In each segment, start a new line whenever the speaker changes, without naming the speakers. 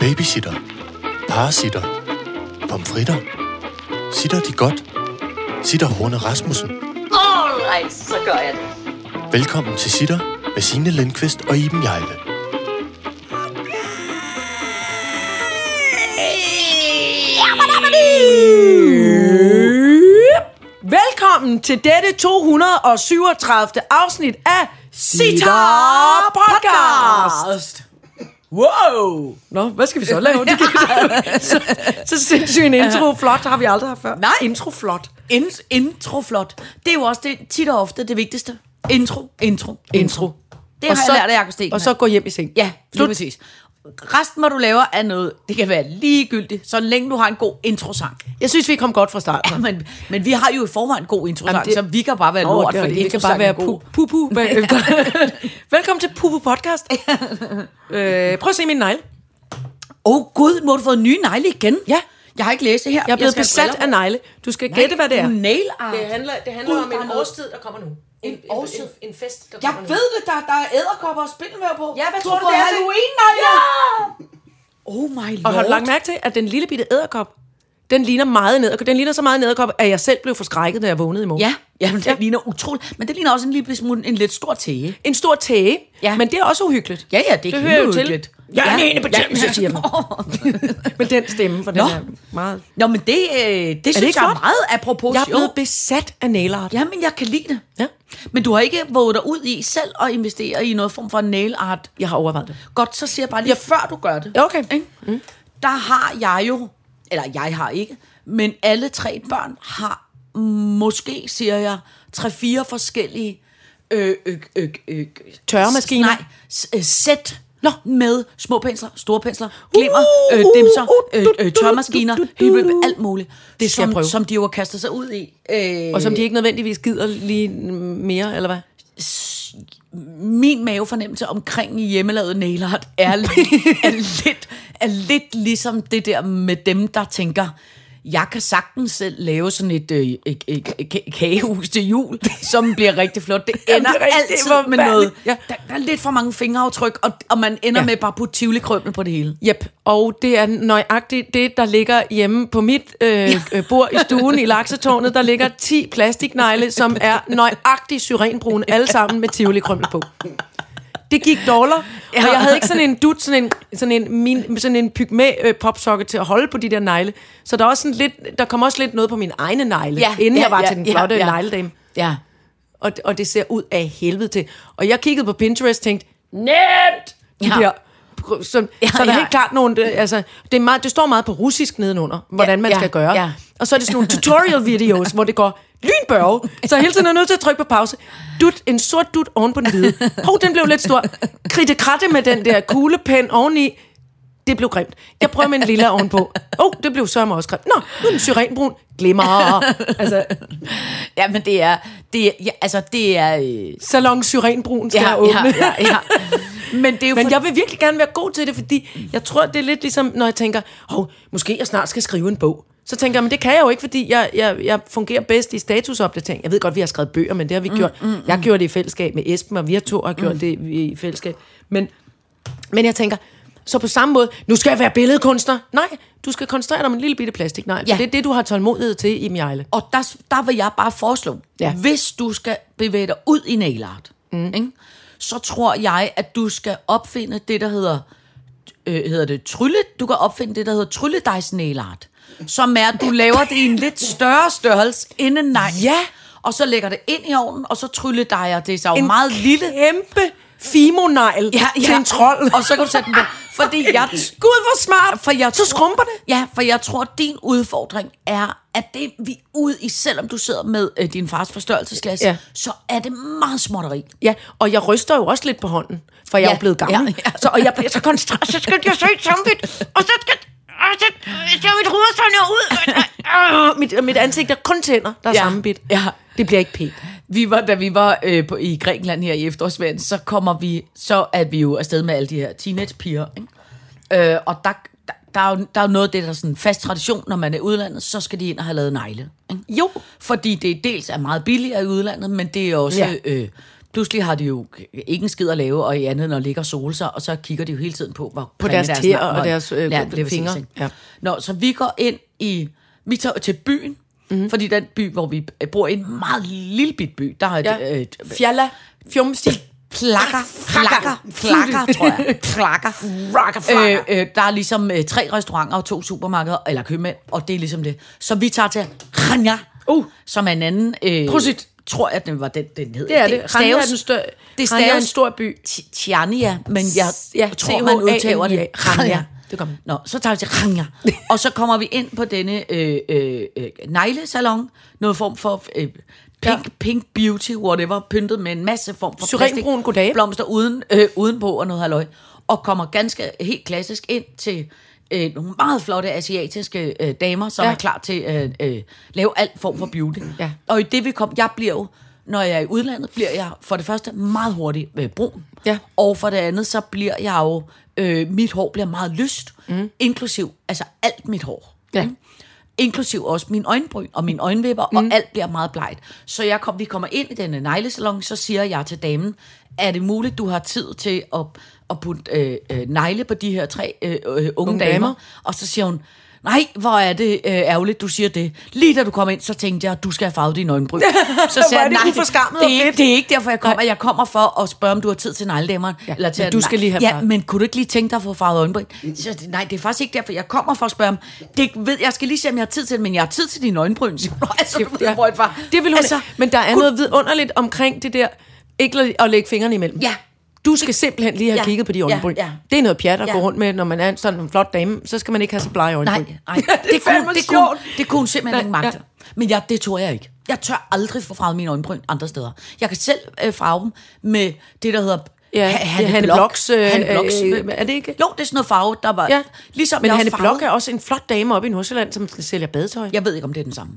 Babysitter. Parasitter. Pomfritter. Sitter de godt? Sitter Horne Rasmussen.
Alright, så gør jeg det.
Velkommen til Sitter med Signe Lindqvist og Iben Jejle.
Velkommen til dette 237. afsnit af Sita Podcast. Wow! Nå, hvad skal vi så lave? Det så, så sindssygt en intro flot har vi aldrig haft før.
Nej.
Intro flot.
In, intro flot. Det er jo også det, tit og ofte det vigtigste. Intro, intro, intro. Det
Og
har
så-
jeg lært af Jakob Sten.
Og så gå hjem i seng.
Ja,
Slut.
præcis. Resten, hvad du laver, er noget, det kan være ligegyldigt, så længe du har en god introsang.
Jeg synes, vi kom godt fra start.
Ja, men, men vi har jo i forvejen en god introsang,
Jamen, det-
så vi kan bare være
Åh,
lort,
det,
fordi
det kan bare være pu, pu, pu bagefter. Velkommen til Pupu Podcast. øh, prøv at se min negl.
Åh oh, gud, må du få nye negle igen?
Ja.
Jeg har ikke læst det her.
Jeg er blevet
have
besat af negle. Du skal gætte, hvad det er.
Nail art.
Det handler, det handler
Gud,
om en årstid, der kommer nu. En? En, en fest, der
Jeg ved det, der, der er æderkopper og spindelvæv på.
Ja, hvad
du
tror du, det er til?
Halloween-negle? Ja! Oh my lord.
Og har du lagt mærke til, at den lille bitte æderkop, den ligner meget nederkop. Den ligner så meget nederkop, at jeg selv blev forskrækket, da jeg vågnede i morgen.
Ja, ja, det ja. ligner utroligt. Men det ligner også en lille smule en lidt stor tæge.
En stor tæge,
Ja.
men det er også uhyggeligt.
Ja, ja, det,
Det
er
hører jo til. Jeg er en enebetændelse, siger den.
den.
Med den stemme, for den
Nå.
er meget...
Nå, men det, øh, det synes
ikke
jeg er meget apropos.
Jeg er blevet
Jo.
besat af nail art.
Jamen, jeg kan lide det.
Ja.
Men du har ikke våget dig ud i selv at investere i noget form for nail art.
Jeg har overvejet det.
Godt, så siger jeg bare lige, ja. før du gør det.
Okay.
Ikke? Mm. Der har jeg jo, eller jeg har ikke, men alle tre børn har måske, siger jeg, tre-fire forskellige øh, øh, øh, øh,
Tørremaskiner?
Nej, øh, sæt Nå, med små pensler, store pensler, glimmer, øh, dimser, øh, øh, helt vildt, alt muligt.
Det skal jeg
som,
prøve.
Som de jo har kastet sig ud i. Øh,
Og som de ikke nødvendigvis gider lige mere, eller hvad?
min mavefornemmelse omkring hjemmelavet nail art er, er, lidt, er lidt ligesom det der med dem, der tænker, jeg kan sagtens selv lave sådan et, øh, et, et, et ka- kagehus til jul, som bliver rigtig flot. Det
Jamen,
ender
det er
altid med noget.
Ja.
Der, der er lidt for mange fingeraftryk, og, og man ender
Ja.
med bare at putte tivoli krømmel på det hele.
Yep, og det er nøjagtigt det, der ligger hjemme på mit øh, øh, bord i stuen i laksetårnet. Der ligger 10 plastiknegle, som er nøjagtigt syrenbrune, alle sammen med tivoli krømmel på. Det gik dårligt, og jeg havde ikke sådan en dut, sådan en, sådan en, min, sådan en pygmæ øh, popsokke til at holde på de der negle. Så der, er også sådan lidt, der kom også lidt noget på mine egne negle,
Ja,
inden
ja,
jeg var
ja,
til den
ja,
flotte
ja.
negledame.
Ja.
Og, og det ser ud af helvede til. Og jeg kiggede på Pinterest og tænkte, nemt! De
Ja.
der, så,
Ja,
så er der
ja.
helt klart nogle, øh, altså, det, er meget, det står meget på russisk nedenunder, hvordan
Ja,
man
ja,
skal gøre.
ja.
Og så er det sådan nogle tutorial videos, hvor det går lynbørge. Så jeg hele tiden er nødt til at trykke på pause. Dut, en sort dut oven på den hvide. Hov, den blev lidt stor. Kritte kratte med den der kuglepen oveni. Det blev grimt. Jeg prøver med en lille ovenpå. Åh, oh, det blev sørme også grimt. Nå, nu er den syrenbrun. Glimmer. Altså,
ja, men det er, det er, ja, altså det er, øh,
salon syrenbrun skal
ja,
åbne.
ja, ja, ja. Men det er jo
Men
for,
jeg vil virkelig gerne være god til det, fordi jeg tror, det er lidt ligesom, når jeg tænker, hov, måske jeg snart skal skrive en bog. Så tænker jeg, men det kan jeg jo ikke, fordi jeg, jeg, jeg fungerer bedst i statusopdatering. Jeg ved godt, vi har skrevet bøger, men det har vi gjort. Mm, mm, jeg gjorde det i fællesskab med Esben, og vi har to har gjort mm. det i fællesskab. Men, men jeg tænker, så på samme måde, nu skal jeg være billedkunstner. Nej, du skal koncentrere dig om en lille bitte plastik. Nej, ja. Det er det, du har tålmodighed til i Mjejle.
Og der, der vil jeg bare foreslå,
Ja.
hvis du skal bevæge dig ud i nail art, mm. ikke? så tror jeg, at du skal opfinde det, der hedder, øh, hedder det trylle, du kan opfinde det, der hedder trylledejs nail art, som er, at du laver det i en lidt større størrelse end en negl.
Ja.
Og så lægger det ind i ovnen, og så trylledejer det sig jo meget lille.
kæmpe fimonegl ja, ja. til en trold.
Og så kan du sætte den på. Fordi jeg,
Gud, hvor smart!
for jeg
så skrumper det.
Ja, for jeg tror, at din udfordring er, at det vi er ude i, selvom du sidder med øh, din fars forstørrelsesglas,
Ja.
så er det meget småtteri.
Ja, og jeg ryster jo også lidt på hånden, for jeg er
Ja,
jo blevet gammel.
ja, ja.
Så, og jeg bliver så koncentreret, så skal jeg så i samvidt, og så skal og så ser mit hoved sådan ud. mit, mit ansigt er kun tænder, der er
Ja,
sammenbit.
ja.
Det bliver ikke pænt.
Vi var, da vi var øh, på, i Grækenland her i efterårsferien, så kommer vi, så er vi jo afsted med alle de her teenagepiger, ikke? Øh, og der, der, der, er jo, der er jo noget af det, der er sådan en fast tradition, når man er i udlandet, så skal de ind og have lavet negle. Ikke?
Jo.
Fordi det dels er meget billigere i udlandet, men det er også...
Ja.
Øh, Pludselig har de jo ikke en skid at lave, og i andet end at ligge og sole sig, og så kigger de jo hele tiden på, hvor
På
grimme
deres tæer og
er.
deres, øh,
det er præcis,
fingre. Ja.
Nå, så vi går ind i, vi tager til byen,
Mhm.
mm. fordi den by, hvor vi bor i en meget lille bit by, der er et,
Ja.
et,
Fjalla, Fjumsti,
Plakker, plakker, plakker, tror jeg. Plakker. Øh, øh, der er ligesom øh, tre restauranter og to supermarkeder, eller købmænd, og det er ligesom det. Så vi tager til Rania,
Uh.
som er en anden... Øh,
Prosit.
Tror jeg, den var den, den hed.
Det er det. Rania er, den stør,
det
Rania er en stor by.
Tiania, men jeg
Ja,
tror, man udtaler det. Rania.
Det man.
Nå, så tager vi til Rania. og så kommer vi ind på denne øh, øh, øh, neglesalon. Noget form for øh, pink, ja. pink beauty, whatever, pyntet med en masse form for
goddag.
blomster uden, øh, udenpå og noget halløj. Og kommer ganske helt klassisk ind til øh, nogle meget flotte asiatiske øh, damer, som
Ja.
er klar til at øh, øh, lave alt form for beauty.
Ja.
Og i det vi kom, jeg bliver jo, når jeg er i udlandet, bliver jeg for det første meget hurtigt øh, brun.
Ja.
Og for det andet, så bliver jeg jo, øh, mit hår bliver meget lyst, mm. inklusiv, altså alt mit hår.
Ja.
Ikke? Inklusiv også min øjenbryn og mine øjenvipper, mm. og alt bliver meget blegt. Så jeg kom, vi kommer ind i denne neglesalon, så siger jeg til damen, er det muligt, du har tid til at, at putte øh, øh, negle på de her tre øh, øh, unge,
Unge damer?
damer? Og så siger hun, nej, hvor er det øh, ærgerligt, du siger det. Lige da du kom ind, så tænkte jeg, du skal have farvet dine øjenbryn. Så
er
jeg,
det
nej, det,
og
det, er,
fedt."
ikke- det er ikke derfor, jeg kommer. Jeg kommer for at spørge, om du har tid til negledæmmeren. Ja, eller til
men
at-
du skal lige have
Ja, men kunne du ikke lige tænke dig at få farvet øjenbryn? Så jeg, nej, det er faktisk ikke derfor, jeg kommer for at spørge om. Det ved, jeg skal lige se, om jeg har tid til det, men jeg har tid til dine øjenbryn. hun. altså, ved,
Ja.
hvor jeg var.
Det vil hun altså, Men der er
kunne-
noget vidunderligt omkring det der, ikke at lægge fingrene imellem.
Ja.
Du skal simpelthen lige have
Ja,
kigget på de
ja,
øjenbryn.
ja.
Det er noget pjat at
Ja.
gå rundt med, når man er sådan en flot dame. Så skal man ikke have så blege øjenbryn.
Nej, nej.
det,
det,
det,
kunne, det, kunne, det kunne simpelthen
Nej,
ikke magte.
ja.
Men jeg, det tog jeg ikke. Jeg tør aldrig få farvet mine øjenbryn andre steder. Jeg kan selv øh, farve dem med det, der hedder
Ja,
Ha-
det Hanne
Blok.
Bloks, øh,
Hanne Bloks.
øh, er det ikke?
Jo, det er sådan noget farve, der var...
Ja.
Ligesom
Men Hanne
også
Blok er også en flot dame oppe i Nordsjælland, som sælger badetøj.
Jeg ved ikke, om det er den samme.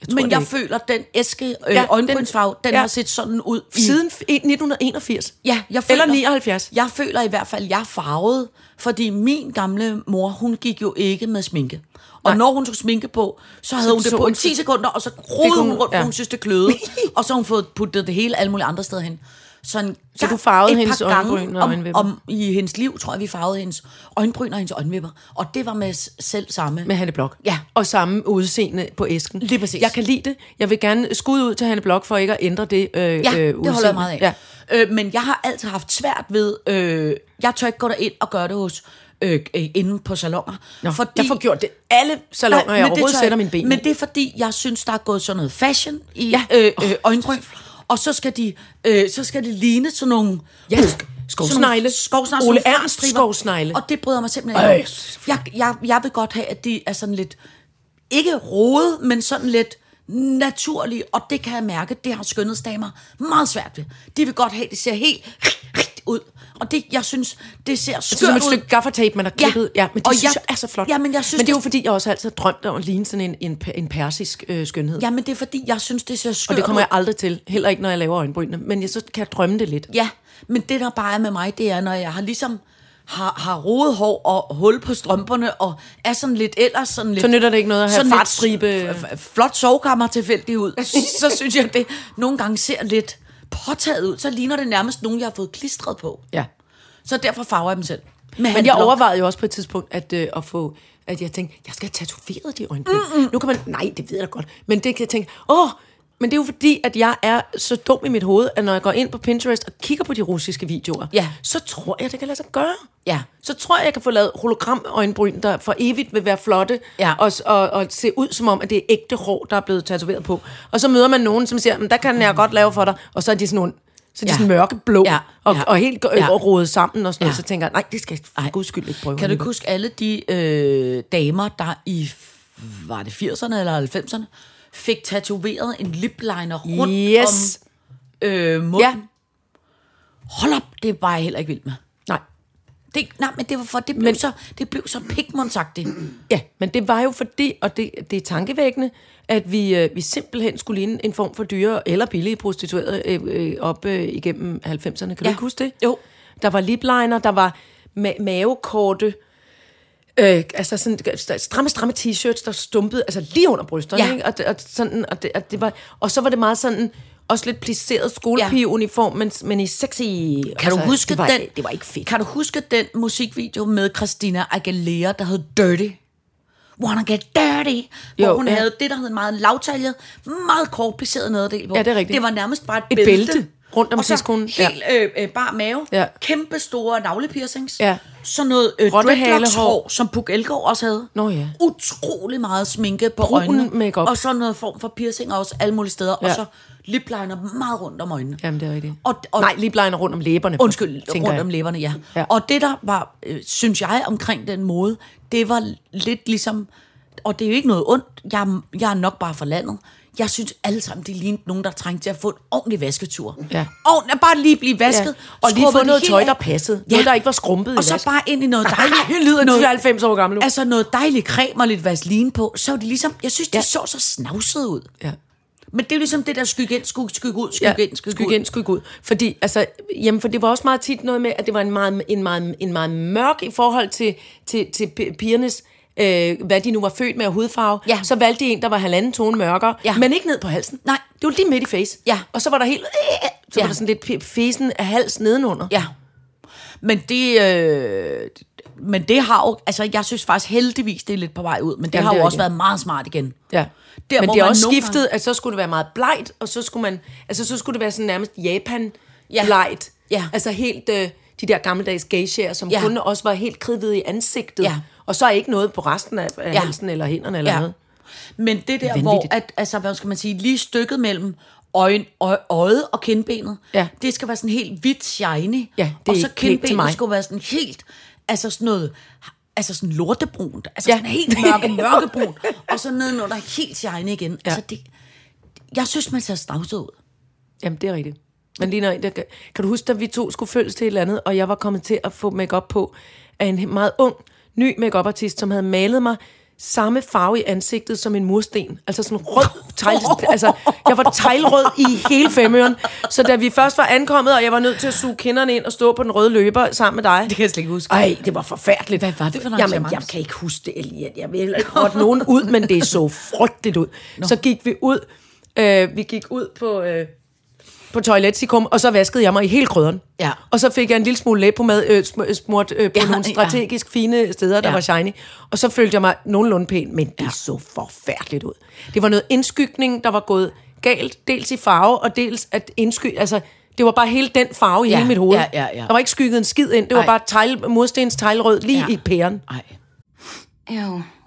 Jeg tror
Men jeg
ikke.
føler, den æske øh,
Ja,
øjenbrynsfarve, den, den
ja.
har set sådan ud i...
Siden f- 1981.
Ja, jeg føler,
Eller 79.
Jeg føler i hvert fald, jeg er farvet, fordi min gamle mor, hun gik jo ikke med sminke. Og
Nej.
når hun tog sminke på, så havde
Så
hun det
så
på
hun
i 10
så-
sekunder, og så rodede
hun-
rundt,
ja.
hun synes, det kløede. og så har hun fået puttet det hele alle mulige andre steder hen. Så, en,
Så du farvede
et par
hendes
gange
øjenbryn og
om,
øjenvipper?
om, i hendes liv, tror jeg, vi farvede hendes øjenbryn og hendes øjenvipper. Og det var med selv samme.
Med Hanne Blok.
Ja.
Og samme udseende på æsken.
Lige præcis.
Jeg kan lide det. Jeg vil gerne skud ud til Hanne Blok for ikke at ændre det øh,
Ja,
øh,
det holder
udseende.
jeg meget af.
Ja.
Øh, men jeg har altid haft svært ved, øh, jeg tør ikke gå derind og gøre det hos, øh, øh, inde på salonger.
Nå, fordi, jeg får gjort det alle salonger, jeg
men det
overhovedet
tør
sætter
jeg-
mine ben
Men det er fordi, jeg synes, der er gået sådan noget fashion i
ja.
øh, øh, øjenbryn. Og så skal de, øh, så skal de ligne sådan nogle...
Ja,
øh,
skovsnegle.
Skovsnegle.
Ole Ernst skovsnegle.
Og det bryder mig simpelthen ikke jeg, jeg, jeg vil godt have, at de er sådan lidt... Ikke rodet, men sådan lidt naturlige. Og det kan jeg mærke, det har skønhedsdamer meget svært ved. De vil godt have, at det ser helt ud. Og det, jeg synes, det ser
er
skørt
som et
ud.
stykke gaffertape, man har klippet. Ja, men det
Og
synes
jeg-
jeg er så flot.
Ja, men jeg synes,
men det er jo fordi, jeg også altid har drømt om at ligne sådan en, en, en persisk øh, skønhed.
Ja, men det er fordi, jeg synes, det ser skørt
og det kommer
ud.
jeg aldrig til. Heller ikke, når jeg laver øjenbrynene. Men jeg, så kan jeg drømme det lidt.
Ja, men det der bare er med mig, det er, når jeg har ligesom har, har rodet hår og hul på strømperne, og er sådan lidt ellers sådan lidt...
Så nytter det ikke noget at have fartstribe-
Flot sovekammer tilfældigt ud. så synes jeg, det nogle gange ser lidt påtaget ud. Så ligner det nærmest nogen, jeg har fået klistret på.
Ja.
Så derfor farver jeg dem selv.
Men
Hanne
jeg
Blok.
overvejede jo også på et tidspunkt at, øh, at få, at jeg tænkte, jeg skal have tatoveret de øjenbryn. Mm-mm. Nu kan man, nej, det ved jeg da godt. Men det kan jeg tænke, åh, men det er jo fordi, at jeg er så dum i mit hoved, at når jeg går ind på Pinterest og kigger på de russiske videoer,
Ja.
så tror jeg, det kan lade sig gøre.
Ja.
Så tror jeg, jeg kan få lavet hologram øjenbryn, der for evigt vil være flotte,
Ja.
og, og, og se ud som om, at det er ægte hår, der er blevet tatoveret på. Og så møder man nogen, som siger, men der kan jeg godt lave for dig, og så er de sådan nogle så er de
Ja.
sådan mørkeblå
Ja.
og,
Ja.
og helt
Ja.
og rodet sammen og sådan noget.
Ja.
Så tænker jeg, nej, det skal jeg for guds skyld ikke prøve.
Kan du huske alle de øh, damer, der i, var det 80'erne eller 90'erne, fik tatoveret en lipliner rundt
Yes.
om øh, munden?
Ja.
Hold op, det var jeg heller ikke vild med.
Nej.
Det, nej, men det var for, det blev,
Men-
så, det blev så pigmentsagtigt.
Ja, men det var jo fordi, og det, det er tankevækkende, at vi, øh, vi simpelthen skulle ligne en form for dyre eller billige prostituerede øh, øh, op øh, igennem 90'erne. Kan du
Ja.
ikke huske det?
Jo.
Der var lipliner, der var ma- mavekorte, øh, altså sådan stramme, stramme t-shirts, der stumpede altså lige under brysterne.
Ja.
Ikke? Og, og, sådan, og, det, og, det var, og så var det meget sådan også lidt plisseret skolepigeuniform, men, men i sexy...
Kan du huske
det var,
den?
Det var ikke fedt.
Kan du huske den musikvideo med Christina Aguilera, der hed Dirty? Wanna get dirty. Hvor
Jo,
hun
ja.
havde det, der hed en meget lavtaljet, meget kort placeret nederdel på.
Ja, det er rigtigt.
Det var nærmest bare et,
Et
bælte.
bælte rundt om
så
tidskolen. Ja.
helt øh, øh, bar mave.
Ja.
Kæmpe store navlepiercings.
Ja.
Så noget øh, dreadlocks-hår, som Puk Elgård også havde.
Nå ja.
Utrolig meget sminke på
Brun
øjnene.
makeup.
Og så noget form for piercing også alle mulige steder.
Ja.
Og så lipliner meget rundt om øjnene.
Jamen, det er rigtigt.
Og, og,
Nej, lige blegner rundt om læberne.
Undskyld, rundt
jeg.
om læberne, ja.
Ja.
ja. Og det, der var, øh, synes jeg, omkring den mode, det var lidt ligesom, og det er jo ikke noget ondt, jeg, jeg er nok bare fra landet, jeg synes alle sammen, de lignede nogen, der trængte til at få en ordentlig vasketur.
Ja.
Og bare lige blive vasket.
Ja. Og lige få noget tøj, der passede. Noget, der ikke var skrumpet i
Og så
vask.
bare ind i noget dejligt.
Jeg lyder
noget,
90 år gammel nu.
Altså noget dejligt creme og lidt vaseline på. Så var det ligesom, jeg synes, det
Ja.
ja. så så snavset ud.
Ja.
Men det er jo ligesom det der skygge ind, skygge, skygge ud, skygge ind, skygge,
skygge
ud.
ind, skygge ud. Fordi, altså, jamen, for det var også meget tit noget med, at det var en meget, en meget, en meget mørk i forhold til, til, til pi- pigernes, øh, hvad de nu var født med af hudfarve.
Ja.
Så valgte de en, der var halvanden tone mørkere,
Ja.
men ikke ned på halsen.
Nej.
Det var lige midt i face.
Ja.
Og så var der helt, øh, så
Ja.
var der sådan lidt fesen af hals nedenunder.
Ja. Men det, øh, men det har jo, altså jeg synes faktisk heldigvis, det er lidt på vej ud, men det
Jamen,
har
det
jo også
rigtigt.
været meget smart igen.
Ja.
Der,
men det er også skiftet,
gange-
at så skulle det være meget blegt, og så skulle man, altså så skulle det være sådan nærmest Japan
Ja. Ja.
Altså helt øh, de der gammeldags geishaer, som
Ja.
kun også var helt kridhvide i ansigtet.
Ja.
Og så ikke noget på resten af, af
Ja.
halsen eller hænderne eller
Ja.
noget.
Men det der,
Vanvittigt.
hvor, at, altså, hvad skal man sige, lige stykket mellem øjen, øje, øjet og kindbenet,
Ja.
det skal være sådan helt hvidt shiny.
Ja, det er
og så kindbenet skulle være sådan helt, altså sådan noget, altså sådan lortebrunt, altså
Ja.
sådan helt mørke, mørkebrun, og så nedenunder helt shiny igen. Ja. Altså det, jeg synes, man ser snavset ud.
Jamen, det er rigtigt. Men lige når, der, kan du huske, da vi to skulle følges til et eller andet, og jeg var kommet til at få makeup på af en meget ung, ny makeup artist som havde malet mig samme farve i ansigtet som en mursten. Altså sådan rød tegl. altså, jeg var teglrød i hele femøren. Så da vi først var ankommet, og jeg var nødt til at suge kinderne ind og stå på den røde løber sammen med dig.
Det kan jeg slet ikke huske.
Ej, det var forfærdeligt.
Hvad var det for noget
Jamen, jeg kan ikke huske det, Elia. Jeg vil ikke nogen ud, men det så frygteligt ud. Så gik vi ud. Øh, vi gik ud på, øh, på toiletsikum, og så vaskede jeg mig i hele krydderen.
Ja.
Og så fik jeg en lille smule læb på mad, øh, sm- smurt øh, på
Ja,
nogle
ja.
strategisk fine steder, der
Ja.
var shiny. Og så følte jeg mig nogenlunde pæn, men det så forfærdeligt ud. Det var noget indskygning, der var gået galt, dels i farve, og dels at indsky... Altså, det var bare hele den farve i
Ja,
hele mit hoved.
ja, ja, ja.
Der var ikke skygget en skid ind. Det var
Ej.
bare tegl, murstens teglrød lige
Ja.
i pæren.
Ej.
Ew,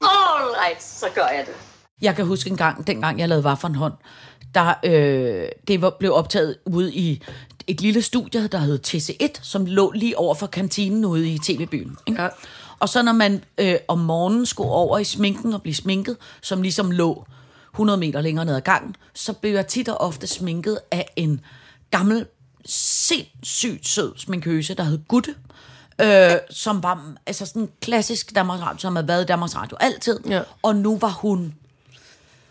All right, så gør jeg det.
Jeg kan huske en gang, dengang jeg lavede Waffenhånd, der øh, det var, blev optaget ude i et lille studie, der hed TC1, som lå lige over for kantinen ude i TV-byen. Ikke?
Ja.
Og så når man øh, om morgenen skulle over i sminken og blive sminket, som ligesom lå 100 meter længere ned ad gangen, så blev jeg tit og ofte sminket af en gammel, sindssygt sød sminkøse, der hed Gutte. Øh, som var altså sådan klassisk Danmarks Radio, som havde været i Danmarks Radio altid.
Ja.
Og nu var hun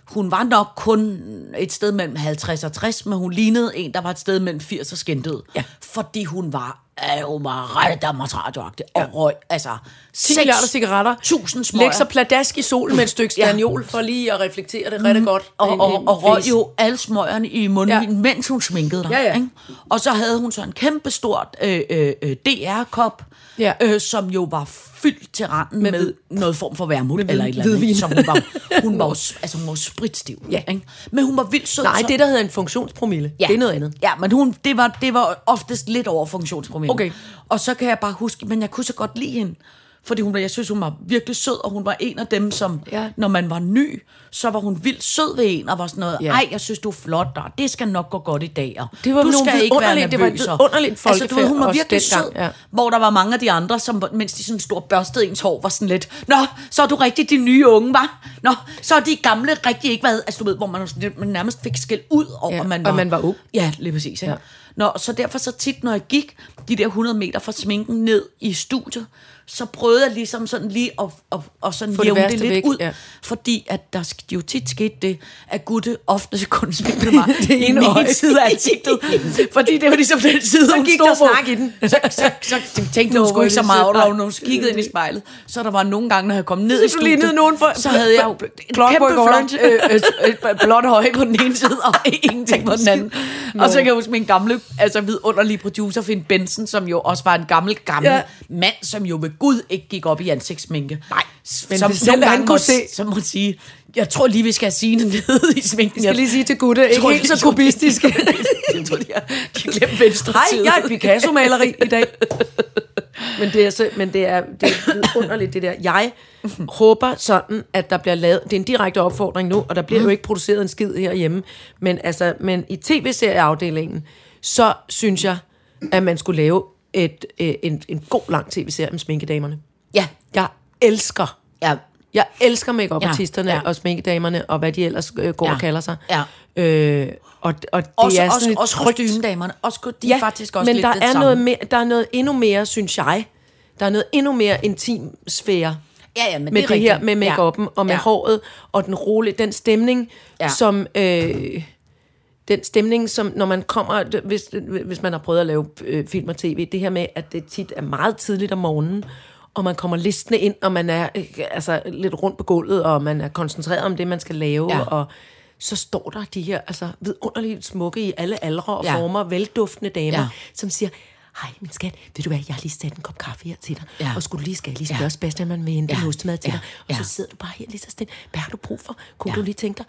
hun var nok kun et sted mellem 50 og 60, men hun lignede en, der var et sted mellem 80 og skændød.
Ja.
Fordi hun var, øh, hun var ret Danmarks radioagtig. Og
Ja.
røg, altså...
10 milliarder cigaretter.
1000 smøger.
Læg så pladask i solen med et stykke
Ja.
staniol, for lige at reflektere det rigtig godt.
og, og,
en
og røg jo alle smøgerne i munden,
Ja.
ja. mens hun sminkede dig.
Ja, ja.
Ikke? Og så havde hun så en kæmpe stort øh, øh, øh, DR-kop,
Ja.
øh, som jo var fyldt til randen med,
Med
noget form for værmut
med
eller et eller andet. Så hun var, hun var, altså, hun var spritstiv.
Ja.
Ikke? Men hun var vildt sød.
Nej,
så-
det der hedder en funktionspromille.
Ja.
Det er noget andet.
Ja, men hun, det, var, det var oftest lidt over funktionspromille.
Okay.
Og så kan jeg bare huske, men jeg kunne så godt lide hende, Fordi hun, jeg synes, hun var virkelig sød, og hun var en af dem, som,
Ja.
når man var ny, så var hun vildt sød ved en, og var sådan noget,
Ja.
ej, jeg synes, du er flot, og det skal nok gå godt i dag, og
Det var
du skal ikke være
vidunderlige- det var et
nervøs. og-
vidunderligt
altså, du ved, hun var virkelig
dengang,
sød,
ja.
hvor der var mange af de andre, som, mens de sådan stod og børstede ens hår, var sådan lidt, nå, så er du rigtig de nye unge, var? Nå, så er de gamle rigtig ikke været, altså du ved, hvor man, man nærmest fik skæld ud over,
Ja,
man
og
var,
man var ung.
Ja, lige præcis.
Ja.
Ja. Nå, så derfor så tit, når jeg gik de der 100 meter fra sminken ned i studiet, så prøvede jeg ligesom sådan lige at, at, at sådan
Få det
jævne det,
værste
lidt
væk,
ud.
ja.
Fordi at der jo tit skete det, at Gutte ofte kunne sminke mig det
ene øje.
side af ansigtet. fordi det var ligesom den side,
Så
hun
gik der snak i den.
Så, så, så, så tænkte hun sgu ikke så
det
meget over det, når hun kiggede ind i spejlet. Så der var nogle gange, når jeg kom ned i studiet,
nogen fra-
så havde jeg jo et kæmpe flot, øh, øh, øh, blåt øje på den ene side, og ingenting på den anden. Og så kan jeg huske min gamle, altså vidunderlige producer, Finn Benson, som jo også var en gammel, gammel
Ja.
mand, som jo ved Gud ikke gik op i ansigtssminke. Nej,
men
som
hvis selv han kunne se-
Så må sige, jeg tror lige, vi skal have Signe ned i sminken.
Jeg skal lige sige til Gutte, ikke
tror,
helt så kubistisk.
jeg tror, de har glemt venstre
Hej,
side.
jeg er et Picasso-maleri i dag. Men det er, så, men det er, det er underligt, det der. Jeg håber sådan, at der bliver lavet... Det er en direkte opfordring nu, og der bliver jo ikke produceret en skid herhjemme. Men, altså, men i tv-serieafdelingen, så synes jeg, at man skulle lave et, øh, en, en god lang tv-serie om sminkedamerne.
Ja,
Jeg elsker
ja.
jeg elsker make-up-artisterne ja,
Ja,
ja.
ja.
og sminkedamerne, og hvad de ellers øh, går ja.
Ja,
og kalder sig.
ja.
Øh, og, og det
Også,
er
også,
sådan
også
trygt-
kostymedamerne. Også, de er faktisk også
men
lidt
der
det
er,
samme.
noget mere, der er noget endnu mere, synes jeg, der er noget endnu mere intim sfære
Ja, ja, men
med
det
det,
er
her, med
Ja.
make-up'en og med
Ja.
håret, og den rolige, den stemning, ja.
Ja.
som... Øh, den stemning, som når man kommer, hvis, hvis man har prøvet at lave øh, film og tv, det her med, at det tit er meget tidligt om morgenen, og man kommer listende ind, og man er øh, altså, lidt rundt på gulvet, og man er koncentreret om det, man skal lave,
Ja.
og så står der de her altså, vidunderligt smukke i alle aldre og
Ja.
former, velduftende damer,
Ja.
som siger, hej min skat, ved du hvad, jeg har lige sat en kop kaffe her til dig,
Ja.
og skulle lige, skal jeg lige spørge
Ja.
ja. Sebastian, man vil hente
Ja.
en ostemad til
Ja.
dig, og
Ja.
så sidder du bare her lige så stille, hvad har du brug for? Kunne
Ja.
du lige tænke dig?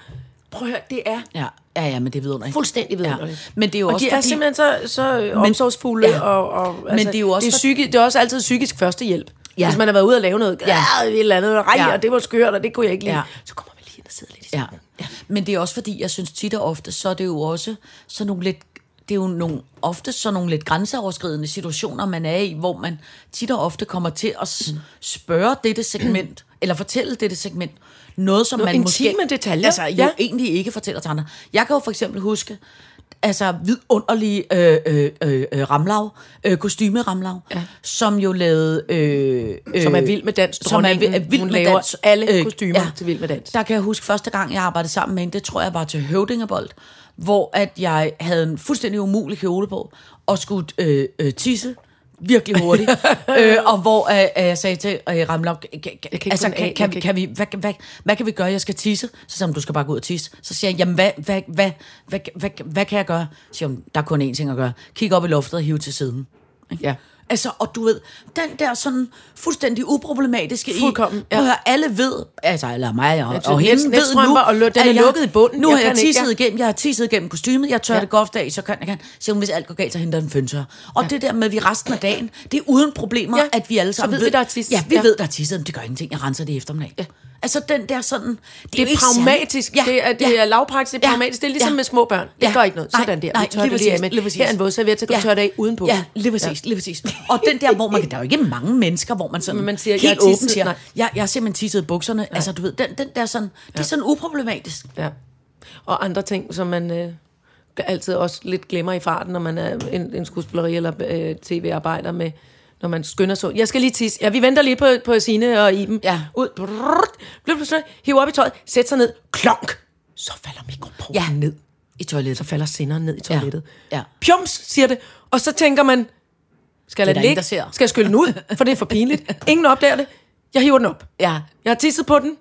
Prøv at høre, det er
Ja, ja, ja, men det er vidunderligt.
fuldstændig vidunderligt.
Ja. Men det er jo
og
også
de er
fordi-
simpelthen så, så men, omsorgsfulde,
ja.
og, og altså,
det er jo også
det er, psyki, det er også altid psykisk førstehjælp.
Ja.
Hvis man har været ude og lave noget, ja.
Ja.
et eller andet, rej,
Ja.
og det var skørt, og det kunne jeg ikke lide, ja. Så kommer man lige ind og sidder lidt i
Ja. ja. Men det er også fordi, jeg synes tit og ofte, så er det jo også sådan nogle lidt det er jo nogle, ofte sådan nogle lidt grænseoverskridende situationer, man er i, hvor man tit og ofte kommer til at s- spørge dette segment, eller fortælle dette segment, noget, som
Nogle
man måske...
intime detaljer.
Altså, jo
Ja.
egentlig ikke fortæller til andre. Jeg kan jo for eksempel huske, altså vidunderlige øh, øh, øh, øh, ramlav, øh, kostyme-ramlav, ja. som jo lavede... Øh, øh,
Som er vild med dans.
som er,
Dronningen,
vi- er vild med
laver
dans.
alle kostymer til Vild med Dans.
Der kan jeg huske første gang, jeg arbejdede sammen med hende, det tror jeg var til Høvdingebold, hvor at jeg havde en fuldstændig umulig kjole på, og skulle øh, øh, tisse virkelig hurtigt. øh, og hvor øh, øh, jeg sagde til øh,
ikke
altså, kan, kan,
jeg
kan,
kan
kan vi, hvad, hvad, hvad kan vi gøre? Jeg skal tisse. Så sagde hun, du skal bare gå ud og tisse. Så siger jeg, jamen hvad, hvad, hvad, hvad, hvad, hvad, hvad kan jeg gøre? Så siger hun, der er kun én ting at gøre. Kig op i loftet og hive til siden.
Ja.
Altså, og du ved, den der sådan fuldstændig uproblematiske
Fuldkommen,
i,
ja.
høre, alle ved, altså, eller mig og, og
net-
hende ved nu,
og den er lukket i bunden.
Nu
Jeg
har jeg tisset
ja.
igennem, jeg har tisset igennem kostymet, jeg tør
Ja.
det godt af, så kan jeg kan. Så hvis alt går galt, så henter jeg en føntør. Og ja. det der med, at vi resten af dagen, det er uden problemer,
Ja.
at vi alle
Så
sammen
ved vi, der er tisset.
Ja, vi
Ja.
ved, der er tisset, men det gør ingenting, jeg renser det i eftermiddag. Ja. Altså den der sådan... Det er,
Det er
ikke
pragmatisk.
særlig-
Det er, det er lavpraktisk, det er
Ja.
pragmatisk. Det er ligesom
Ja.
med små børn. Det
Ja.
gør ikke noget.
Nej,
Sådan der.
nej,
Vi tør det lige af. Her er en vådserviet, så kan du tørre det af udenpå.
Ja, lige præcis, ja. lige præcis. Og den der, hvor man, der er jo ikke mange mennesker, hvor man sådan
Men man siger, jeg
helt
har
åbent
tisset.
siger,
Nej.
jeg, jeg har simpelthen tisset bukserne. Ja. Altså, du ved, den, den der sådan, det er sådan uproblematisk.
Ja. Og andre ting, som man øh, altid også lidt glemmer i farten, når man er en, en skuespilleri eller øh, tv-arbejder med, når man skynder så. Jeg skal lige tisse. Ja, vi venter lige på, på Signe og Iben.
Ja.
Ud. Blip, blip. Hiv op i tøjet. Sæt sig ned. Klonk. Så falder mikroporten
Ja.
ned.
I toilettet.
Så falder senderen ned i toilettet.
Ja.
Pjums, siger det. Og så tænker man, skal jeg lade
ingen,
ligge? Skal jeg skylle den ud? For det er for pinligt. Ingen opdager det. Jeg hiver den op.
Ja.
Jeg har tisset på den.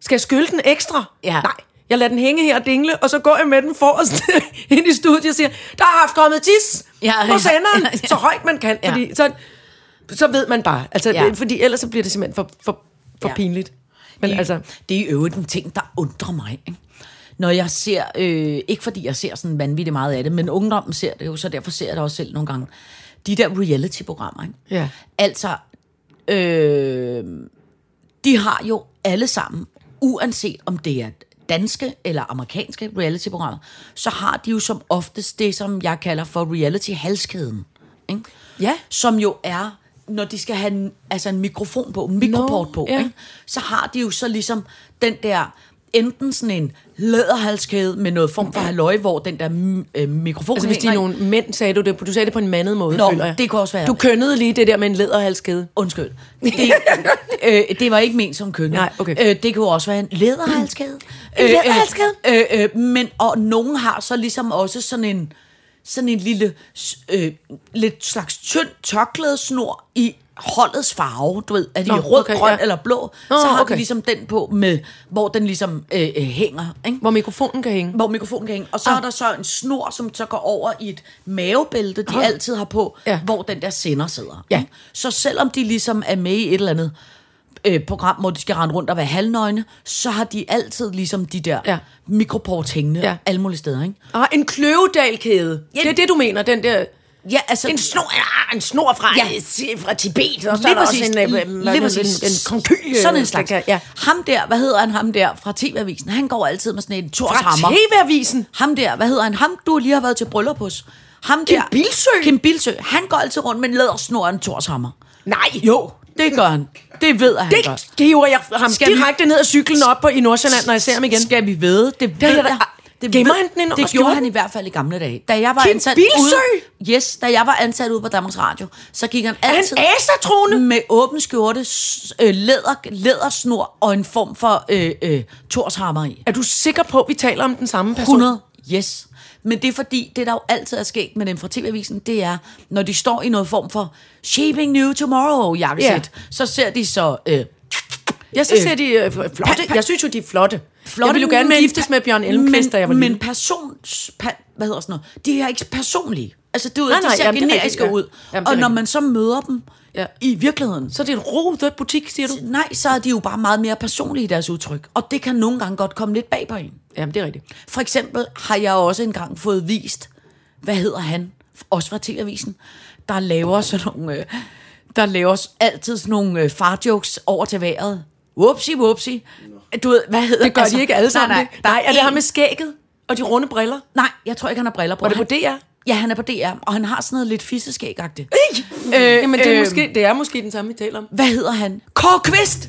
Skal jeg skylle den ekstra?
Ja.
Nej. Jeg lader den hænge her og dingle, og så går jeg med den forrest ind i studiet og siger, der har haft kommet tis
Ja,
på
ja,
senderen,
ja, ja.
så højt man kan.
Ja.
Fordi, så, så ved man bare. Altså,
Ja.
Fordi ellers så bliver det simpelthen for, for, for
Ja.
pinligt. Men
det,
altså,
det er i øvrigt en ting, der undrer mig. Ikke? Når jeg ser, øh, ikke fordi jeg ser sådan vanvittigt meget af det, men ungdommen ser det jo, så derfor ser jeg det også selv nogle gange. De der reality-programmer, ikke?
Ja.
Altså, øh, de har jo alle sammen, uanset om det er danske eller amerikanske reality-programmer, så har de jo som oftest det, som jeg kalder for reality-halskæden. Ikke?
Ja.
Som jo er, når de skal have en, altså en mikrofon på, en mikroport
Nå,
på,
ja.
ikke? så har de jo så ligesom den der enten sådan en læderhalskæde med noget form for halløj, hvor den der mm, øh, mikrofon
Altså hvis de er nogle mænd, sagde du det. Du sagde det på en mandet måde,
Nå,
føler jeg.
det kunne også være.
Du kønnede lige det der med en læderhalskæde.
Undskyld. Det, øh, det var ikke ment som kønne.
Nej, okay.
øh, det kunne også være en læderhalskæde.
En læderhalskæde?
Øh, øh, øh, men, og nogen har så ligesom også sådan en, sådan en lille, øh, lidt slags tynd tørklædesnor i holdets farve, du ved, er de
Nå,
Nå, rød,
okay,
grøn
ja.
eller blå,
Nå,
så har
okay.
de ligesom den på, med, hvor den ligesom øh, øh, hænger, ikke?
Hvor mikrofonen kan hænge.
hvor mikrofonen kan hænge. Og så
Ah.
er der så en snor, som så går over i et mavebælte, de
Ah.
altid har på,
Ja.
ja. hvor den der sender sidder.
Ja.
ikke? Så selvom de ligesom er med i et eller andet øh, program, hvor de skal rende rundt og være halvnøgne, så har de altid ligesom de der
Ja.
mikroports hængende
Ja.
alle mulige steder. Ikke?
Ah, en kløvedalkæde. Ja. Det er det, du mener, den der...
Ja, altså...
En snor, ah, en snor fra,
Ja.
fra Tibet, og så
Lige
er der
præcis,
også en, øh,
præcis.
det, en, en konkyl.
Sådan en slags.
Ja.
Ham der, hvad hedder han, ham der fra TV-avisen, han går altid med sådan en Thors
Fra. TV-avisen.
Ham der, hvad hedder han? Ham, du lige har været til bryllup hos. Ham
Kim
der,
Bildsøe?
Kim Bilsø. Han går altid rundt med en lædersnor og en Thors hammer.
Nej.
Jo, det gør han. Det ved jeg, han gør.
Det giver jeg ham
Skal vi-
direkte ned ad cyklen op på i Nordsjælland, når jeg ser ham igen.
Skal vi ved? Det, ved
jeg.
Det ved-
han den ind
Det gjorde han i hvert fald i gamle dage. Da jeg var
Kim
ansat ude, yes, da jeg var ansat ude på Danmarks Radio, så gik han
han
altid
asatrone?
med åben skjorte, øh, læder, lædersnor og en form for øh, øh, torshammer i.
Er du sikker på, at vi taler om den samme person?
100, yes. Men det er fordi, det der jo altid er sket med dem fra TV-avisen, det er, når de står i noget form for Shaping New Tomorrow jakkesæt,
Ja.
yeah. så ser de så... Øh,
Ja, så
Øh,
ser de øh, flotte.
pa-
Jeg synes jo, de er flotte.
flotte,
jeg ville jo gerne
men-
giftes med Bjørn Elmqvist, da jeg var
men,
lille.
Men persons... Pa, hvad hedder sådan noget? De er ikke personlige. Altså, det, er,
Nej,
de ser
jamen, det er
generiske
ja.
ud.
Jamen,
og når man så møder dem
Ja.
i virkeligheden,
Så er det en rodet butik, siger du?
nej, så er de jo bare meget mere personlige i deres udtryk. Og det kan nogle gange godt komme lidt bag på en.
Jamen, det er rigtigt.
For eksempel har jeg også engang fået vist, hvad hedder han, også fra TV-avisen, der laver sådan nogle, øh, der laver altid sådan nogle øh, farjokes over til vejret. Whoopsie, whoopsie. Du ved, hvad hedder
Det gør altså, de ikke alle sammen.
Nej, nej,
nej, er det
en-
ham med skægget og de runde briller?
Nej, jeg tror ikke, han har briller på.
Var det på DR?
Ja, han er på DR, og han har sådan noget lidt fisseskægagtigt.
Øh, Jamen, det er,
øh,
måske, det er måske den samme, vi taler om.
Hvad hedder han? Kåre Kvist!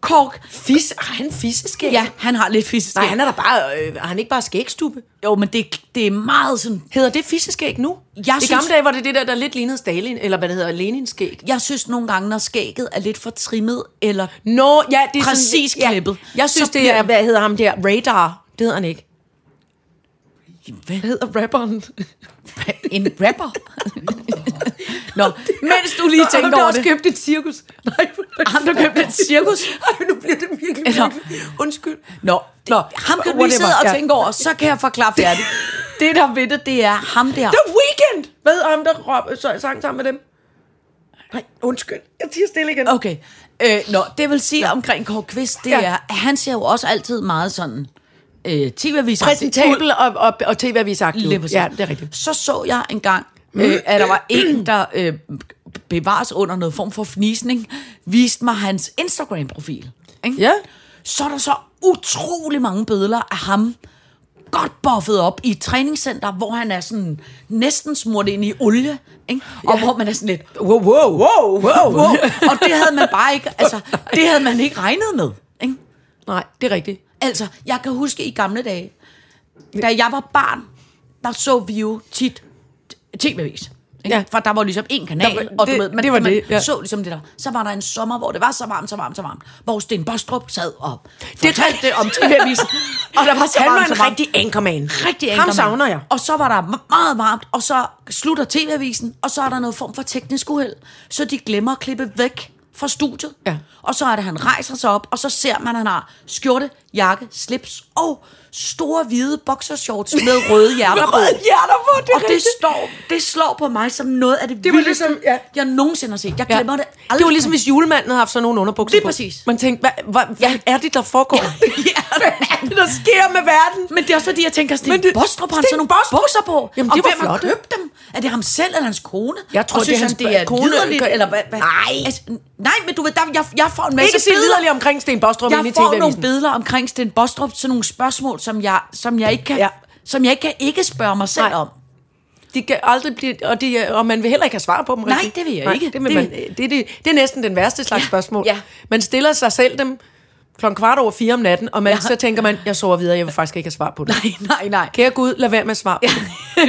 Kåre...
Fis, har han fisseskæg?
Ja, han har lidt fisseskæg.
Nej, han er da bare, øh, han ikke bare skægstube?
Jo, men det, det er meget sådan...
Hedder det fisseskæg nu?
Jeg
I
synes-
gamle dage var det det der, der lidt lignede Stalin, eller hvad det hedder, Lenin-skæg.
Jeg synes nogle gange, når skægget er lidt for trimmet, eller
Nå, ja, det er
Præcis
sådan,
klippet.
Jeg synes,
Så
det er, hvad hedder ham der, Radar. Det hedder han ikke.
Hvad
hedder rapperen?
En rapper? Nå, mens du lige
Ham,
tænker
der
over det.
købte et cirkus. Nej,
Ham, der købte et cirkus?
Ej, nu bliver det virkelig, virkelig. Undskyld.
Nå, Nå ham kan du lige sidde og tænke over, så kan jeg forklare færdigt. Det, der ved det, det er ham der.
The Weeknd! Hvad ham, der råb, så, sang sammen med dem? Nej, undskyld. Jeg tiger stille igen.
Okay. Øh, nå, det vil sige omkring Kåre Kvist, det
Ja.
er, han ser jo også altid meget sådan øh, tv-avis.
Præsentabel og, og, og tv-avisagtig. Ja, det er rigtigt.
Så så jeg engang, øh, at der var en, der øh, bevares under noget form for fnisning, viste mig hans Instagram-profil. Ikke?
Ja.
Så er der så utrolig mange billeder af ham, godt buffet op i et træningscenter, hvor han er sådan næsten smurt ind i olie, ikke? og hvor man er sådan lidt,
Wow, wow, wow, wow.
wow. og det havde man bare ikke, altså, det havde man ikke regnet med. Ikke?
Nej, det er rigtigt.
Altså, jeg kan huske i gamle dage, da jeg var barn, der så vi jo tit tv-avis. Ikke?
Ja.
For der var ligesom en kanal,
var-
og du
det-
ved, man,
det var
man
det, ja.
så ligesom det der. Så var der en sommer, hvor det var så varmt, så varmt, så varmt, hvor Sten Bostrup sad og
Det
fortalte det om tv-avisen. og der var så
Han
varmt,
var
så
en
varmt.
rigtig anchorman.
Rigtig
Ham
anchorman.
savner jeg.
Og så var der me- meget varmt, og så slutter tv-avisen, og så er der noget form for teknisk uheld. Så de glemmer at klippe væk fra studiet.
Ja.
Og så er det, han rejser sig op, og så ser man, at han har skjorte, jakke, slips og store hvide boxershorts med røde hjerter på.
røde hjerter på, det er
Og det, står, det slår på mig som noget af det,
Det
vildeste,
ligesom- ja.
jeg nogensinde har set. Jeg glemmer det aldrig.
Det var ligesom, hvis julemanden havde haft sådan nogle underbukser
Lige
på.
præcis.
Man tænkte, hvad, hvad, hvad er det, der foregår?
ja,
hvad er det, der sker med verden?
Men det er også fordi, jeg tænker, Sten
det-
Bostrup har sådan nogle bukser på.
Jamen,
og
de var
hvem har købt dem? Er det ham selv eller hans kone?
Jeg tror,
og
det er
han,
hans
det er
kone.
liderligt, eller hvad? hvad?
Nej.
Altså, nej, men du ved, der, jeg, jeg får en masse
Ikke
billeder.
omkring Sten Bostrup
Jeg får nogle billeder omkring Sten Bostrup, sådan nogle spørgsmål, som jeg, som jeg ikke kan,
ja.
som jeg ikke kan ikke spørge mig selv
Nej.
om.
De kan aldrig blive, og, de, og man vil heller ikke have svar på dem
Nej,
rigtigt.
det vil jeg ikke.
Det, vil
Det-
man, det, det, det er næsten den værste slags
Ja,
spørgsmål.
ja.
Man stiller sig selv dem klokken kvart over fire om natten, og man,
Ja.
så tænker man, jeg sover videre, jeg vil faktisk ikke have svar på det.
Nej, nej, nej.
Kære Gud, lad være med at svare på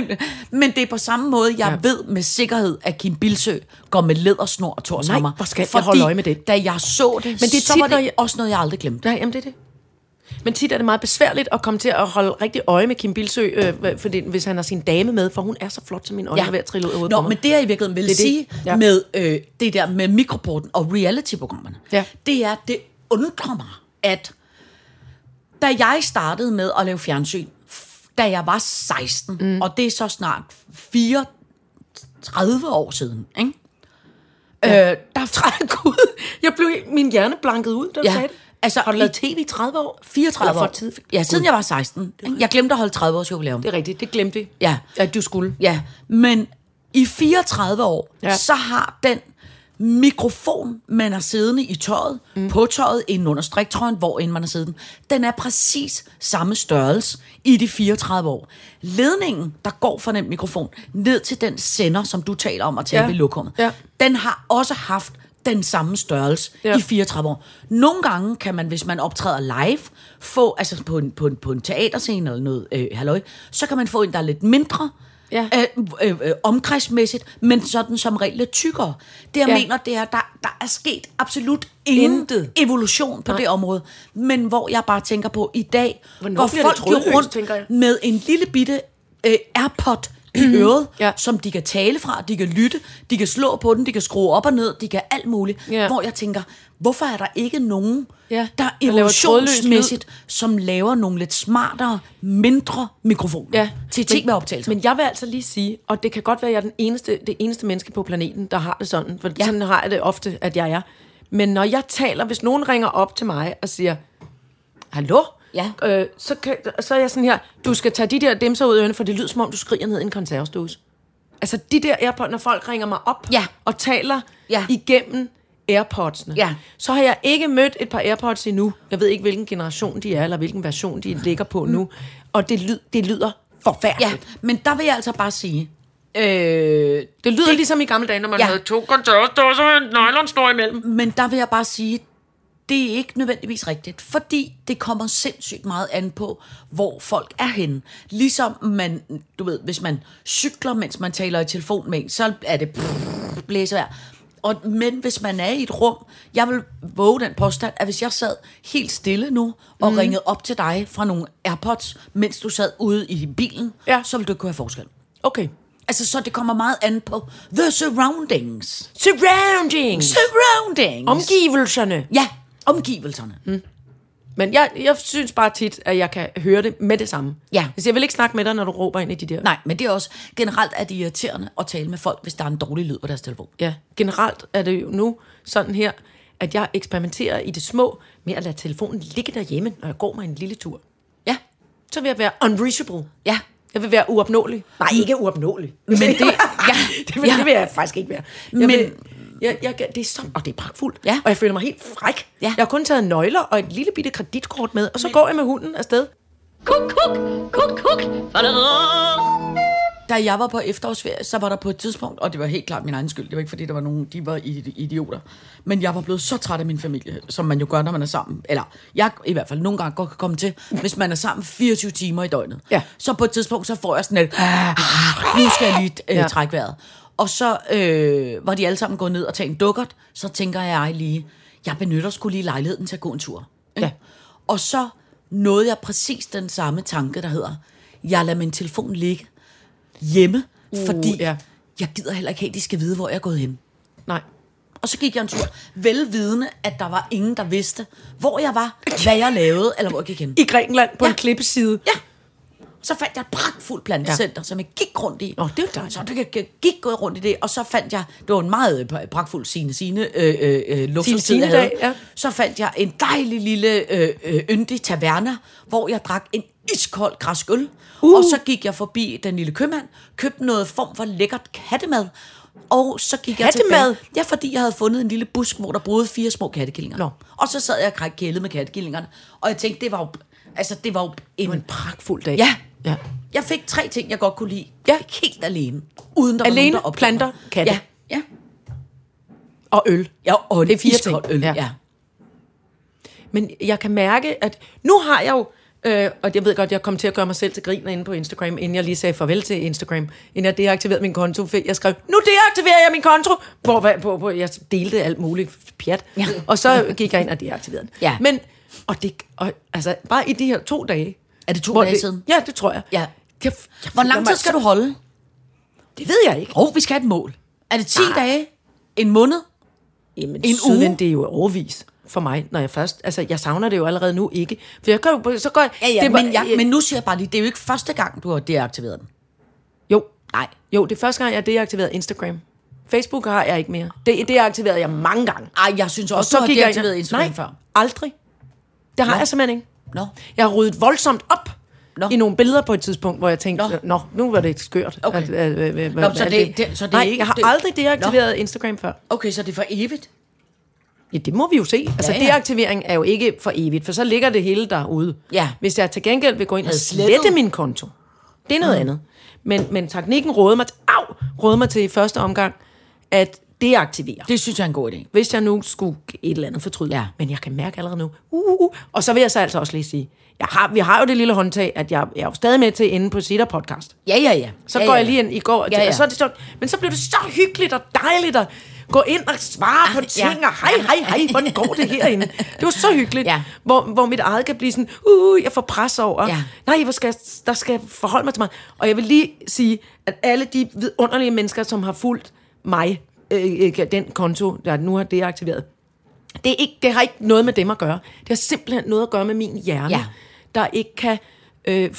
det.
Men det er på samme måde, jeg
Ja.
ved med sikkerhed, at Kim Bilsø går med lædersnor og torshammer.
Nej, hvor skal jeg holde øje med det.
da jeg så det,
Men det er
så
tit,
var det
jeg-
også noget, jeg aldrig glemte.
Ja, jamen det er det. Men tit er det meget besværligt at komme til at holde rigtig øje med Kim Bilsø, øh, fordi, hvis han har sin dame med, for hun er så flot, som min øjne ja. er ved at trille ud af hovedet
Nå, men det jeg i virkeligheden vil
Det det.
sige
Ja.
ja. med øh, det der med mikroporten og reality-programmerne,
Ja.
det er, det undrer mig, at da jeg startede med at lave fjernsyn, da jeg var 16, mm. og det er så snart 34 år siden, ikke? Ja. Øh, der er
Gud, jeg blev min hjerne blanket ud, da du
Ja.
sagde det.
Altså,
har du lavet tv i 30 år?
34
Eller
år.
tid?
Ja, siden jeg var 16. ikke? Jeg glemte at holde 30 års jubilæum.
Det er rigtigt, det glemte vi.
Ja.
At du skulle.
Ja, men i 34 år, ja. så har den mikrofon, man er siddende i tøjet, mm. på tøjet, inden under striktrøjen, hvor end man er siddende, den er præcis samme størrelse i de 34 år. Ledningen, der går fra den mikrofon, ned til den sender, som du taler om at tale
Ja.
lokummet,
Ja.
den har også haft den samme størrelse
ja.
i 34 år. Nogle gange kan man, hvis man optræder live, få, altså på en, på en, på en teaterscene eller noget, øh, halløj, så kan man få en, der er lidt mindre,
Ja.
øh, øh, øh, omkredsmæssigt, men sådan som regel lidt tykkere. Det jeg
Ja.
mener, det er, der, der er sket absolut ingen
Intet.
Evolution på
Nej.
Det område. Men hvor jeg bare tænker på, i dag
Hvornår
går
det
folk jo
trådløst,
rundt med en lille bitte øh, AirPod i øret,
Ja.
som de kan tale fra, de kan lytte, de kan slå på den, de kan skrue op og ned, de kan alt muligt.
Ja.
Hvor jeg tænker, hvorfor er der ikke nogen,
Ja,
der evolutionsmæssigt, som laver nogle lidt smartere, mindre mikrofoner
Ja,
til tv-optagelser?
Men jeg vil altså lige sige, og det kan godt være, at jeg er den eneste, det eneste menneske på planeten, der har det sådan, for. Ja. sådan har jeg det ofte, at jeg er. Men når jeg taler, hvis nogen ringer op til mig og siger, hallo?
Ja.
Øh, så, kan, så er jeg sådan her, du skal tage de der dimser ud af ørerne, for det lyder som om, du skriger ned i en konservesdåse. Altså de der AirPods, når folk ringer mig op
Ja.
og taler
Ja.
igennem AirPods'ene,
Ja.
så har jeg ikke mødt et par AirPods endnu. Jeg ved ikke, hvilken generation de er, eller hvilken version de ligger på nu. Og det, lyd, det lyder forfærdeligt.
Ja, men der vil jeg altså bare sige, øh,
Det lyder det, ligesom i gamle dage, når man ja. Havde to konservesdåser med en nylonsnor imellem.
men der vil jeg bare sige, det er ikke nødvendigvis rigtigt, fordi det kommer sindssygt meget an på, hvor folk er henne. Ligesom man, du ved, hvis man cykler, mens man taler i telefon med en, så er det pff, blæsevejr. Og, men hvis man er i et rum, jeg vil våge den påstand, at hvis jeg sad helt stille nu, og mm. ringede op til dig fra nogle AirPods, mens du sad ude i bilen,
Ja.
så ville du ikke kunne have forskel.
Okay.
Altså, så det kommer meget an på the surroundings.
Surroundings.
Surroundings!
Omgivelserne.
Ja, omgivelserne. Mm.
Men jeg, jeg synes bare tit, at jeg kan høre det med det samme.
Ja.
Altså, jeg vil ikke snakke med dig, når du råber ind i de der.
Nej, men det er også generelt er det irriterende at tale med folk, hvis der er en dårlig lyd på deres telefon.
Ja, generelt er det jo nu sådan her, at jeg eksperimenterer i det små med at lade telefonen ligge derhjemme, når jeg går mig en lille tur.
Ja,
Så vil jeg være unreachable.
ja.
Jeg vil være uopnåelig. Nej, ikke uopnåelig.
Men det, ja,
det, vil,
ja.
det vil jeg faktisk ikke være. Jeg
Men-
vil, jeg, jeg, det er så, og det er pragtfuldt.
Ja.
Og jeg føler mig helt fræk.
Ja.
Jeg har kun taget nøgler og et lille bitte kreditkort med, og så går jeg med hunden afsted.
Kuk, kuk, kuk, kuk.
Da jeg var på efterårsferie, så var der på et tidspunkt, og det var helt klart min egen skyld, det var ikke fordi, der var nogen, de var idi- idioter, men jeg var blevet så træt af min familie, som man jo gør, når man er sammen. Eller jeg i hvert fald nogle gange godt kan komme til, hvis man er sammen 24 timer i døgnet.
Ja.
Så på et tidspunkt, så får jeg sådan et, nu skal jeg lige øh,
Ja.
trække vejret. Og så øh, var de alle sammen gået ned og taget en dukkert, så tænker jeg lige, jeg benytter skulle lige lejligheden til at gå en tur. ikke?
Ja.
Og så nåede jeg præcis den samme tanke, der hedder, jeg lader min telefon ligge hjemme, uh, fordi
ja.
jeg gider heller ikke have, at de skal vide, hvor jeg er gået hen.
Nej.
Og så gik jeg en tur, velvidende, at der var ingen, der vidste, hvor jeg var, hvad jeg lavede, eller hvor jeg gik hen.
I Grækenland på. Ja. en klippeside.
Ja. Så fandt jeg et pragtfuldt plantecenter, ja. som jeg gik rundt i.
Nå, det jo dejligt.
Så jeg gik, gået rundt i det, og så fandt jeg, det var en meget øh, pragtfuld Sine Sine øh, øh, øh, jeg havde.
dag, ja.
Så fandt jeg en dejlig lille øh, øh, yndig taverna, hvor jeg drak en iskold græskøl. Uh. Og så gik jeg forbi den lille købmand, købte noget form for lækkert kattemad, og så gik jeg tilbage. Ja, fordi jeg havde fundet en lille busk, hvor der boede fire små kattekillinger.
Nå.
Og så sad jeg og kælede med kattekillingerne. Og jeg tænkte, det var jo, altså, det var jo en,
En pragtfuld dag.
Ja.
Ja.
Jeg fik tre ting, jeg godt kunne lide.
Ja.
Helt alene. Uden der var
Alene,
nogen, der
planter, katte.
Ja, ja.
Og øl.
ja og
Det er fire ting.
Øl.
Ja.
Ja.
Men jeg kan mærke, at nu har jeg jo, øh, og jeg ved godt, jeg kom til at gøre mig selv til grin inde på Instagram, inden jeg lige sagde farvel til Instagram, inden jeg deaktiverede min konto, jeg skrev, nu deaktiverer jeg min konto, hvor, hvor, hvor, hvor jeg delte alt muligt pjat,
Ja.
og så gik jeg ind og deaktiverede den.
Ja.
Men, og det, og, altså, bare i de her to dage.
Er det to
hvor
dage
det,
siden?
Ja, det tror jeg.
Ja.
Jeg, jeg
Hvor lang tid skal
så-
du holde?
Det ved jeg ikke.
Åh, oh, vi skal have et mål. Er det 10
Nej.
dage? En måned?
Jamen,
En
en
uge?
det er jo overvis for mig, når jeg først... Altså, jeg savner det jo allerede nu ikke. For jeg kan jo... Så går jeg,
Ja, ja,
det
men, jeg, men nu siger jeg bare lige, det er jo ikke første gang, du har deaktiveret den.
Jo,
Nej.
jo, det er første gang, jeg deaktiverede Instagram. Facebook har jeg ikke mere. Det deaktiverede jeg mange gange.
Ej, jeg synes også, du har
gik jeg
deaktiveret Instagram
Nej,
før.
aldrig. Det har
Nå.
jeg simpelthen ikke.
Nå.
Jeg har ryddet voldsomt op
Nå.
i nogle billeder på et tidspunkt, hvor jeg tænkte,
Nå.
nå, nå nu var det skørt.
Okay.
At, at, at, at,
Nå, så det- det- så det
Nej,
ikke-
jeg har
det-
aldrig deaktiveret Instagram før.
Okay, så det er for evigt?
Ja, det må vi jo se. Altså,
Ja,
ja, deaktivering er jo ikke for evigt, for så ligger det hele derude.
Ja.
Hvis jeg til gengæld vil gå ind og slette min konto, det er noget mm. andet. Men, men teknikken råder mig, til, au, råder mig til i første omgang at deaktivere.
Det synes jeg er en god idé.
Hvis jeg nu skulle et eller andet fortryde.
Ja.
Men jeg kan mærke allerede nu. Uh, uh, uh. Og så vil jeg så altså også lige sige, jeg har, vi har jo det lille håndtag, at jeg, jeg er jo stadig med til inde på Sitter Podcast.
Ja, ja, ja.
Så
ja,
går
ja.
jeg lige ind i går,
Ja, ja.
og så er det sådan, men så bliver det så hyggeligt og dejligt at gå ind og svare
Ah,
på
ja.
ting, og hej, hej, hej, hvordan går det herinde? Det var så hyggeligt,
Ja.
hvor, hvor mit eget kan blive sådan, uh, jeg får pres over,
Ja.
nej, hvor skal, jeg- der skal jeg forholde mig til mig. Og jeg vil lige sige, at alle de vidunderlige mennesker, som har fulgt mig, øh, øh, den konto, der nu har deaktiveret, det, er ikke, det har ikke noget med dem at gøre. Det har simpelthen noget at gøre med min hjerne,
Ja.
der ikke kan øh,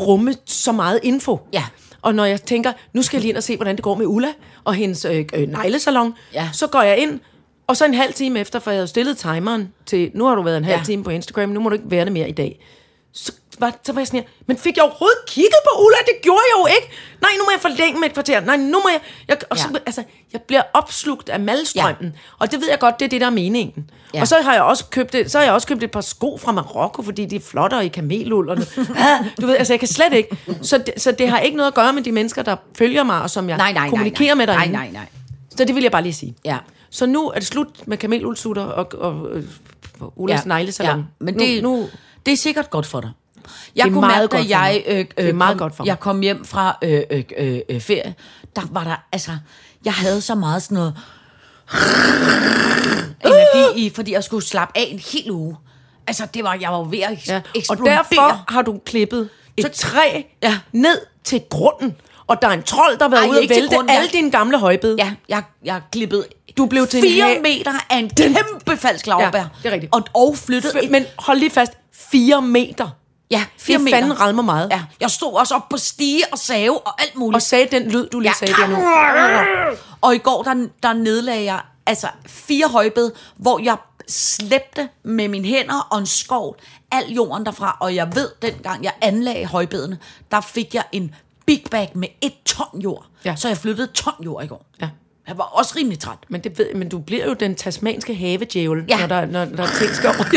rumme så meget info.
Ja.
Og når jeg tænker, nu skal jeg lige ind og se, hvordan det går med Ulla og hendes øh, øh, neglesalon,
Ja.
så går jeg ind, og så en halv time efter, for jeg havde stillet timeren til, nu har du været en halv
Ja.
time på Instagram, nu må du ikke være det mere i dag. Så var, så var jeg sådan her, men fik jeg overhovedet kigget på Ulla? Det gjorde jeg jo ikke. Nej, nu må jeg forlænge med et kvarter. Nej, nu må jeg... jeg og så,
Ja.
altså, jeg bliver opslugt af malstrømmen. Ja. Og det ved jeg godt, det er det, der er meningen.
Ja.
Og så har jeg også købt et, så har jeg også købt et par sko fra Marokko, fordi de er flottere i kameluld. Og ah, du ved, altså jeg kan slet ikke. Så det, så det har ikke noget at gøre med de mennesker, der følger mig, og som jeg
Nej, nej, nej,
kommunikerer
nej.
med derinde.
Nej, nej, nej.
Så det vil jeg bare lige sige.
Ja.
Så nu er det slut med kamelulsutter og, og, øh, og Ullas ja. neglesalon.
Ja, men
nu,
det,
nu,
det er sikkert godt for dig. Jeg
Det er
kunne
meget
mærke, da jeg, øh,
Det er
øh,
meget
kom,
godt for mig.
jeg kom hjem fra øh, øh, øh, øh, ferie, der var der, altså, jeg havde så meget sådan noget energi i, fordi jeg skulle slappe af en hel uge. Altså, det var, jeg var ved at
ja. Og
eksplodere.
derfor har du klippet et
Så-
træ
Ja.
ned til grunden. Og der er en trold, der har været
Ej,
ude og vælte
grunden,
alle
jeg-
dine gamle højbed.
Ja, jeg, jeg klippede
Du blev til en
fire
ha-
meter af en kæmpe falsk lavbær.
Ja, det er rigtigt.
Og, og flyttede
F-
et
Men hold lige fast, 4 meter.
Ja, fire
det
meter.
fanden rammer meget.
Ja, jeg stod også op på stige og save og alt muligt.
Og sagde den lyd, du lige
Ja.
sagde der nu.
Og i går, der, der nedlagde jeg altså fire højbed, hvor jeg slæbte med mine hænder og en skov al jorden derfra. Og jeg ved, dengang jeg anlagde højbedene, der fik jeg en big bag med et ton jord.
Ja.
Så jeg flyttede ton jord i går.
Ja.
Jeg var også rimelig træt.
Men, det ved, men du bliver jo den tasmanske havedjævel,
Ja.
når, der, når, når ting skal over.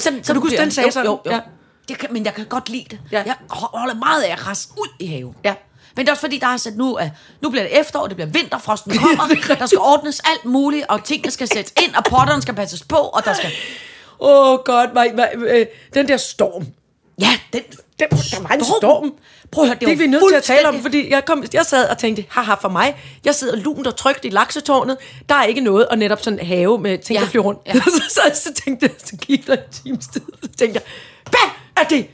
så, så du kunne den sagde sådan.
Jo, jo.
Ja.
Ja. Det kan, men jeg kan godt lide det.
Ja.
Jeg holder meget af at rase ud i haven.
Ja.
Men det er også fordi, der er sat nu, at nu bliver det efterår, det bliver vinter, frosten kommer, der skal ordnes alt muligt, og tingene skal sættes ind, og potterne skal passes på, og der skal...
Åh, oh godt, øh, den der storm.
Ja, den...
Den, der var en storm.
Prøv at høre, det,
Det er vi nødt til at tale om, fordi jeg, kom, jeg sad og tænkte, haha, for mig, jeg sidder lunt og trygt i laksetårnet, der er ikke noget, og netop sådan have med ting,
Ja,
der flyver rundt.
ja.
så, så, så, tænkte jeg, så gik der en times tid, så tænkte jeg, hvad er det?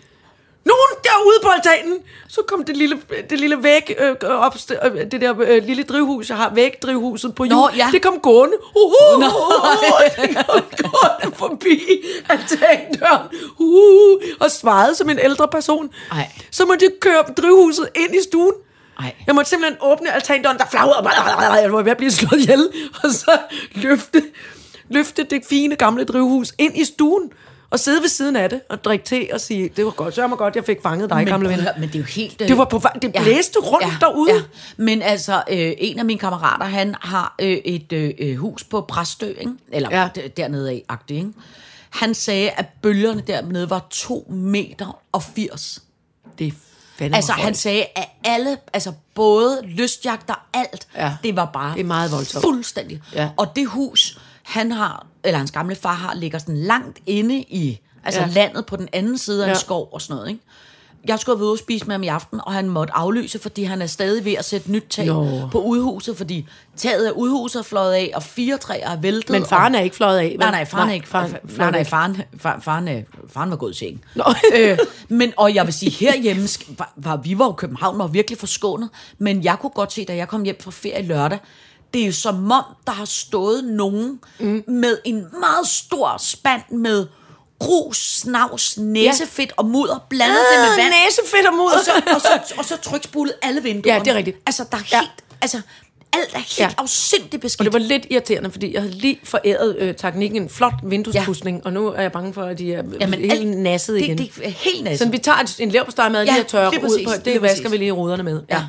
Nogen derude på altanen! Så kom det lille, det lille væg, øh, op, øh, det der øh, lille drivhus, jeg har, vægdrivhuset på jul,
ja.
det kom gående. Uh, uh, uh, uh, det kom gående forbi altandøren. Uh, og svarede som en ældre person.
Ej.
Så måtte jeg køre drivhuset ind i stuen.
Ej.
Jeg måtte simpelthen åbne altandøren, der flagrede, jeg var ved at blive slået ihjel, og så løfte, løfte det fine gamle drivhus ind i stuen. Og sidde ved siden af det og drikke te og sige, det var godt, så mig godt, jeg fik fanget dig, gamle
prøv
ven.
men det er jo helt... øh,
Det var på det blæste rundt derude.
Men altså, øh, en af mine kammerater, han har øh, et øh, øh, hus på Præstø, ikke? Eller
Ja.
ja. dernede af, agtigt, ikke? Han sagde, at bølgerne dernede var 2 meter og 80.
Det er fandme
Altså, han sagde, at alle, altså både lystjagter, alt,
Ja.
det var bare
Det er meget voldsomt.
fuldstændig.
Ja.
Og det hus, han har, eller hans gamle far har, ligger sådan langt inde i, altså
Ja.
landet på den anden side af
Ja.
en skov og sådan noget, ikke? Jeg skulle have været ude og spise med ham i aften, og han måtte aflyse, fordi han er stadig ved at sætte nyt tag
Nå.
på udhuset, fordi taget af udhuset er fløjet af, og fire træer er væltet.
Men faren er ikke fløjet af. vel?
Nej, nej, faren er ikke.
faren,
Faren, nej, nej, faren, faren, faren, faren var gået i seng.
Nå.
øh, men, og jeg vil sige, herhjemme, var, var, vi var jo i København, var virkelig forskånet, men jeg kunne godt se, da jeg kom hjem fra ferie lørdag, det er som om, der har stået nogen mm. med en meget stor spand med grus, snavs, næsefedt og mudder, blandet det med vand.
Næsefedt og mudder.
Og så, og så, og så trykspulet alle vinduerne.
Ja, det er rigtigt.
Altså, der er
Ja.
helt, altså, alt er helt
Ja.
ja. afsindigt beskidt.
Og det var lidt irriterende, fordi jeg havde lige foræret øh, teknikken en flot vinduespudsning, ja. og nu er jeg bange for, at de er
Jamen,
helt
alt-
nasset
det-
igen.
det er helt nasset.
Så vi tager et- en leverpostejmad
Ja,
lige og tørrer ud på, det vasker vi lige ruderne med. Ja.
Ja.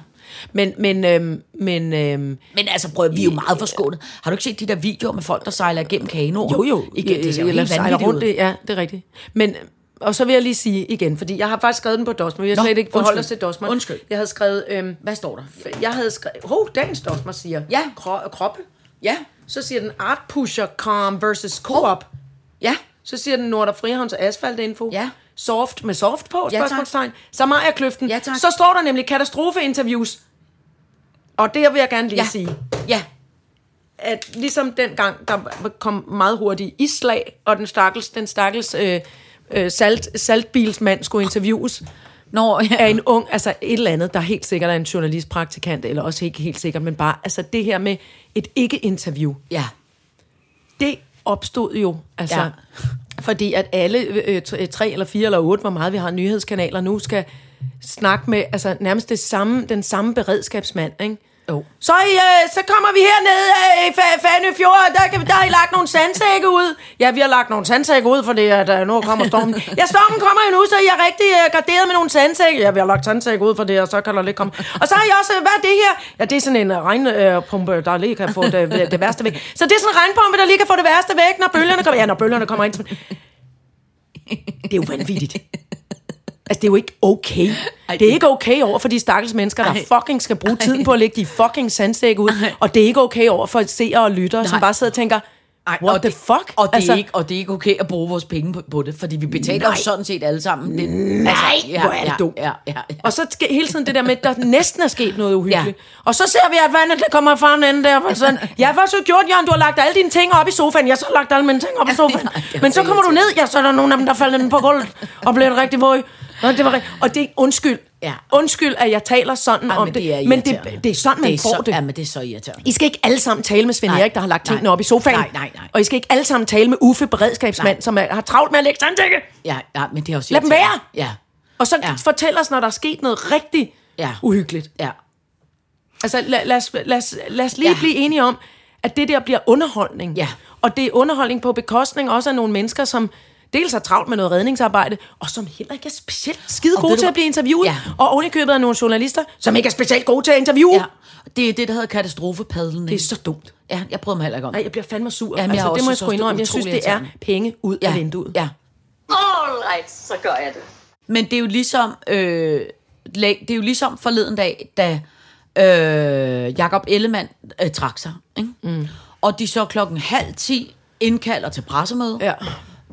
Men, men, øhm, men øhm,
Men altså, prøv, vi er jo meget forskånet. Har du ikke set de der videoer med folk, der sejler igennem kanoer?
jo jo,
Igen, det ser jo
eller
helt
sejler
vanvittigt
rundt,
ud.
det, ja, det er rigtigt. Men, og så vil jeg lige sige igen, fordi jeg har faktisk skrevet den på Dosmer, vi har slet ikke forholdt os til Dosmer.
Undskyld.
Jeg havde skrevet, øhm,
Hvad står der?
jeg havde skrevet, hov, dagens Dosmer siger,
Ja.
Kro- kroppe.
Ja,
Så siger den Art Pusher Calm versus Co-op.
ja.
Så siger den Nordre Frihavns Asfaltinfo.
Ja.
Soft med soft på,
Ja, tak.
spørgsmålstegn. Så Maja Kløften.
Ja, tak.
Så står der nemlig katastrofeinterviews. Og det vil jeg gerne lige
Ja.
sige.
Ja,
At ligesom dengang, der kom meget hurtigt islag, og den stakkels, den stakkels øh, øh, salt, saltbilsmand skulle interviews
Nå, ja.
af en ung, altså et eller andet, der helt sikkert er en journalistpraktikant, eller også ikke helt sikkert, men bare, altså det her med et ikke-interview.
ja.
det opstod jo, altså, ja. Fordi at alle øh, tre eller fire eller otte, hvor meget vi har nyhedskanaler nu, skal snakke med altså, nærmest det samme, den samme beredskabsmand, ikke?
Jo.
Så, øh, så kommer vi herned øh, i Fa- Fanø Fjord, der, kan, vi- der har I lagt nogle sandsække ud. Ja, vi har lagt nogle sandsække ud, for det, at øh, nu kommer stormen. Ja, stormen kommer jo nu, så I er rigtig øh, garderet med nogle sandsække. Ja, vi har lagt sandsække ud for det, og så kan der lidt komme. Og så har I også, øh, hvad er det her? Ja, det er sådan en øh, regnpumpe, der lige kan få det, det værste væk. Så det er sådan en regnpumpe, der lige kan få det værste væk, når bølgerne kommer. Ja, når bølgerne kommer ind. Det er jo vanvittigt. Altså, det er jo ikke okay. Det er ikke okay over for de stakkels mennesker, der
Ej.
fucking skal bruge tiden på at lægge de fucking sandsække ud. Og det er ikke okay over for seere og lyttere, som bare sidder og tænker,
Ej,
what
og
the
det,
fuck?
Og det,
altså,
er ikke, og det er ikke okay at bruge vores penge på, på det, fordi vi betaler
Nej.
jo sådan set alle sammen. Det,
Nej, hvor er det
ja,
dumt.
Ja, ja, ja.
Og så sker hele tiden det der med, at der næsten er sket noget uhyggeligt. Ja.
Ja.
Og så ser vi, at vandet det kommer fra den ende der. Og sådan, ja, hvad har du gjort, Jørgen? Du har lagt alle dine ting op i sofaen. Jeg har så lagt alle mine ting op i sofaen.
Ja, det er
Men så
så
kommer du ned, ja, så er der nogle af dem, der falder ned på gulvet og bliver rigtig våg. Og det var rigt- Og det er undskyld.
Ja.
Undskyld, at jeg taler sådan
Ej,
om
men
det.
det
men det, det er sådan, man
det er
får
så,
det.
Ja, men det er så irriterende.
I skal ikke alle sammen tale med Svend
Nej,
Erik, der har lagt tingene op i sofaen.
Nej, nej, nej.
Og I skal ikke alle sammen tale med Uffe, beredskabsmand,
Nej.
som er, har travlt med at lægge sandsække.
Ja, ja, men det er også
Lad dem være.
Ja,
Og så
Ja.
fortæl os, når der er sket noget rigtig
Ja.
uhyggeligt.
ja.
Altså, lad, lad, os, lad, os, lad os lige. Ja. blive enige om, at det der bliver underholdning.
Ja.
Og det er underholdning på bekostning også af nogle mennesker, som dels har travlt med noget redningsarbejde, og som heller ikke er specielt skide
Og
gode
du
til at blive interviewet.
Ja.
Og ovenikøbet af nogle journalister, som ikke er specielt gode til at interviewe.
ja. Det er det, der hedder katastrofepadlen.
Det er så dumt.
Ja, jeg prøver mig heller ikke om.
Nej, jeg bliver fandme sur.
Jamen, jeg
altså, det må jeg sgu indrømme. Jeg synes, det er penge ud
ja.
af vinduet.
Ja.
All right, så gør jeg det.
Men det er jo ligesom, øh, det er jo ligesom forleden dag, da øh, Jakob Ellemann øh, trak sig. Ikke? Mm. Og de så klokken halv ti indkalder til pressemøde.
Ja.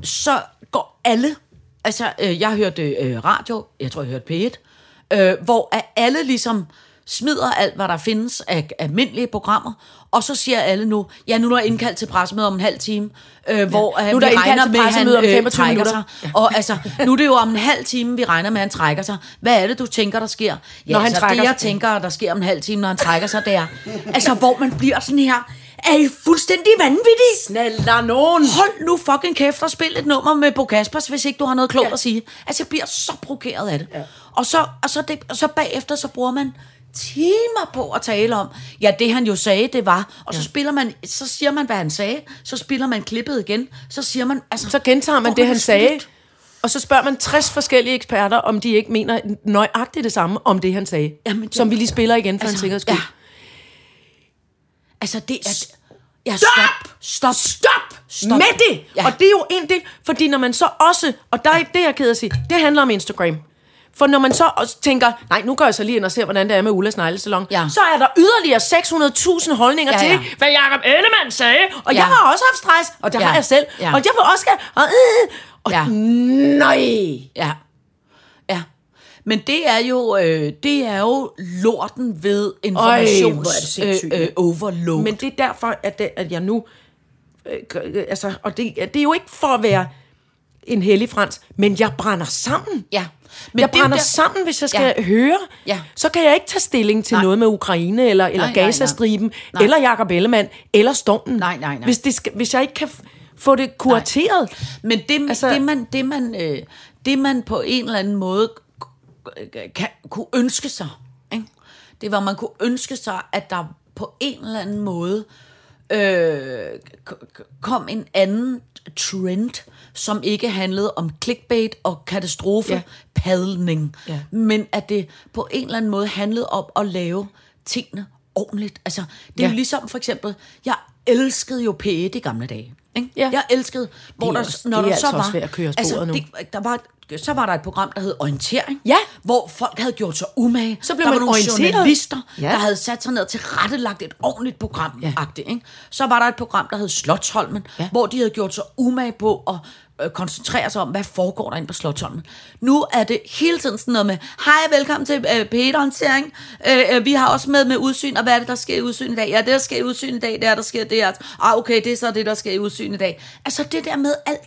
Så går alle, altså øh, jeg hørte øh, radio, jeg tror jeg hørte P1, øh, hvor at alle ligesom smider alt, hvad der findes af almindelige programmer, og så siger alle nu, ja, nu er der indkaldt til pressemøde om en halv time, øh, hvor
Nu
nu
er
der vi
indkaldt
regner
til
med, at han
om
øh,
25
trækker
minutter.
sig. Og altså, nu er det jo om en halv time, vi regner med, at han trækker sig. Hvad er det, du tænker, der sker? Ja,
Når han
altså,
trækker
det, jeg
sig.
tænker, der sker om en halv time, når han trækker sig, det er, altså, hvor man bliver sådan her, er I fuldstændig vanvittige?
Snæller nogen.
Hold nu fucking kæft og spil et nummer med Bo Kaspers, hvis ikke du har noget klogt
Ja.
ja. at sige. Altså, jeg bliver så provokeret af det. Ja. Og, så, og, så det, og så bagefter, så bruger man timer på at tale om, ja, det han jo sagde, det var, og så spiller man, så siger man, hvad han sagde, så spiller man klippet igen, så siger man, altså...
Så gentager man det, han sagde,
snydt.
og så spørger man 60 forskellige eksperter, om de ikke mener nøjagtigt det samme om det, han sagde.
Jamen, det-
som vi lige spiller igen for
Altså,
en sikkerheds skyld.
ja. Altså, det er... Ja, stop! Stop!
Stop!
Stop.
Med det!
Ja.
Og det er jo en del, fordi når man så også, og der er det, jeg er ked at sige, det handler om Instagram. For når man så også tænker, nej, nu går jeg så lige ind og ser, hvordan det er med Ullas neglesalon,
Ja.
så er der yderligere 600.000 holdninger
Ja,
ja, til, hvad Jacob Ellemann sagde. Og
Ja.
jeg har også haft stress, og det
Ja.
har jeg selv.
Ja.
Og jeg vil også. Og, øh, og
Ja.
nej!
Ja. Men det er jo, øh, det er jo lorten ved informations
sindssygt,
øh, øh, overload.
Men det er derfor, at, det, at jeg nu... Øh, altså, og det, det er jo ikke for at være en hellig frans, men jeg brænder sammen.
ja.
Men jeg
er
brænder
der-
sammen, hvis jeg skal
Ja.
høre.
Ja.
Så kan jeg ikke tage stilling til
Nej.
nej. noget med Ukraine, eller, eller
Nej, nej, nej.
Gazastriben,
Nej.
eller Jacob Ellemann, eller Stormen.
Nej, nej, nej.
Hvis, det skal, hvis jeg ikke kan få det kurateret.
Men det, altså, det, man, det, man, øh, det man på en eller anden måde kan, kunne ønske sig, ikke? det var, man kunne ønske sig, at der på en eller anden måde øh, kom en anden trend, som ikke handlede om clickbait og katastrofe,
Ja. Ja.
men at det på en eller anden måde handlede om at lave tingene ordentligt. Altså, det er
Ja.
jo ligesom for eksempel, jeg elskede jo P1 i gamle dage. Ikke?
Ja.
Jeg elskede, hvor
er
der,
også-
når
det er
der så
altså
var...
også ved at køre sporet nu.
det, der var, så var der et program, der hed Orientering,
Ja.
hvor folk havde gjort sig umage.
Så blev
der
man
var nogle
orienteret.
journalister,
Ja.
der havde sat sig ned til rettelagt et ordentligt program.
Ja.
Ikke? Så var der et program, der hed Slotsholmen,
Ja.
hvor de havde gjort sig umage på at øh, koncentrere sig om, hvad foregår der inde på Slotsholmen. Nu er det hele tiden sådan noget med, hej, velkommen til øh, P1-orientering. Øh, øh, vi har også med med udsyn, og hvad er det, der sker i udsyn i dag? Ja, det, der sker i udsyn i dag, det er, der sker det. Er, ah, okay, det er så det, der sker i udsyn i dag. Altså det der med alt,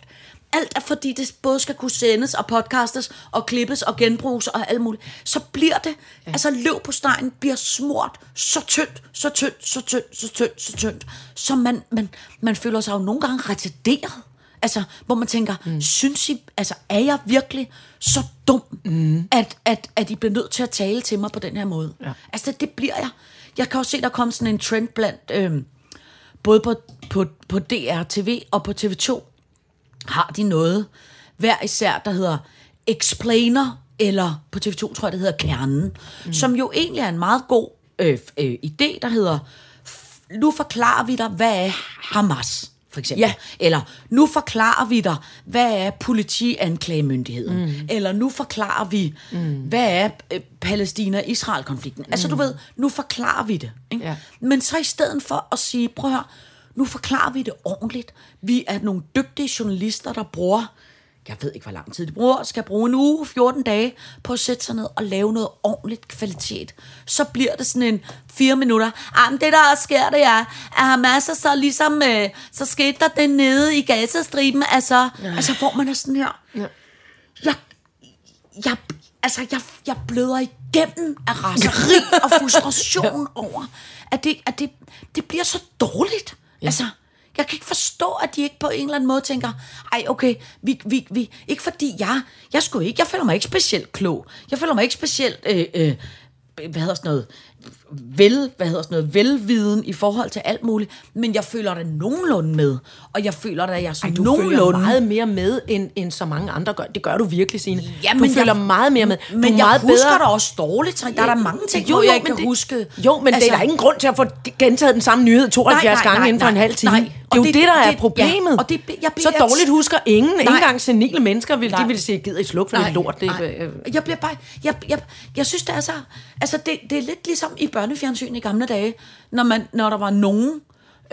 alt er fordi, det både skal kunne sendes og podcastes og klippes og genbruges og alt muligt. Så bliver det, ja. altså løv på stegen bliver smurt så tyndt, så tyndt, så tyndt, så tyndt, så tyndt, så man, man, man føler sig jo nogle gange retarderet. Altså, hvor man tænker, mm. synes I, altså, er jeg virkelig så dum, mm. at, at, at I bliver nødt til at tale til mig på den her måde? Ja. Altså, det, det bliver jeg. Jeg kan også se, der kom sådan en trend blandt, øhm, både på, på, på DR TV og på TV2, har de noget hver især, der hedder Explainer, eller på TV2 tror jeg, det hedder Kernen, mm. som jo egentlig er en meget god øh, øh, idé, der hedder, nu forklarer vi dig, hvad er Hamas, for eksempel.
Ja.
Eller nu forklarer vi dig, hvad er politianklagemyndigheden. Mm. Eller nu forklarer vi, mm. hvad er øh, Palæstina-Israel-konflikten. Mm. Altså du ved, nu forklarer vi det. Ikke?
Ja.
Men så i stedet for at sige, prøv at høre, nu forklarer vi det ordentligt. Vi er nogle dygtige journalister, der bruger, jeg ved ikke, hvor lang tid de bruger, skal bruge en uge, 14 dage, på at sætte sig ned og lave noget ordentligt kvalitet. Så bliver det sådan en fire minutter. Ah, men det der sker, det er, at Hamas er så ligesom, øh, så skete der det nede i Gazastriben, altså, ja. altså hvor man er sådan her. Ja. Jeg, jeg, altså, jeg, jeg bløder igennem af raseri og frustration over, at, det, at det, det bliver så dårligt. Ja. Altså, jeg kan ikke forstå, at de ikke på en eller anden måde tænker, ej, okay, vi, vi, vi, ikke fordi jeg, jeg skulle ikke, jeg føler mig ikke specielt klog. Jeg føler mig ikke specielt, øh, øh, hvad hedder sådan noget, vel, hvad hedder sådan noget, velviden i forhold til alt muligt, men jeg føler da nogenlunde med, og jeg føler da, at jeg sådan
Du
nogenlunde...
følger meget mere med, end, end så mange andre gør. Det gør du virkelig, Signe.
Ja,
du
men
følger
jeg-
meget mere med. Du
Men
er
jeg
meget
husker
bedre.
da også dårligt, så der er der mange ting,
jo, jo,
jeg ikke kan
det,
huske.
Jo, men altså, det er der ingen grund til at få gentaget den samme nyhed 72
Nej, nej,
gange
nej,
inden for en
nej,
halv time.
nej.
Det er jo
det-
det, der er
det-
problemet.
ja, og det- jeg bliver-
så dårligt husker ingen. Ikke
Nej.
engang senile mennesker vil,
Nej.
de vil sige, gider I slukke for det lort. Det, øh,
Jeg bliver bare... Jeg, jeg, jeg synes, det er så... Altså, det, det er lidt ligesom i børnefjernsyn i gamle dage, når, man, når der var nogen,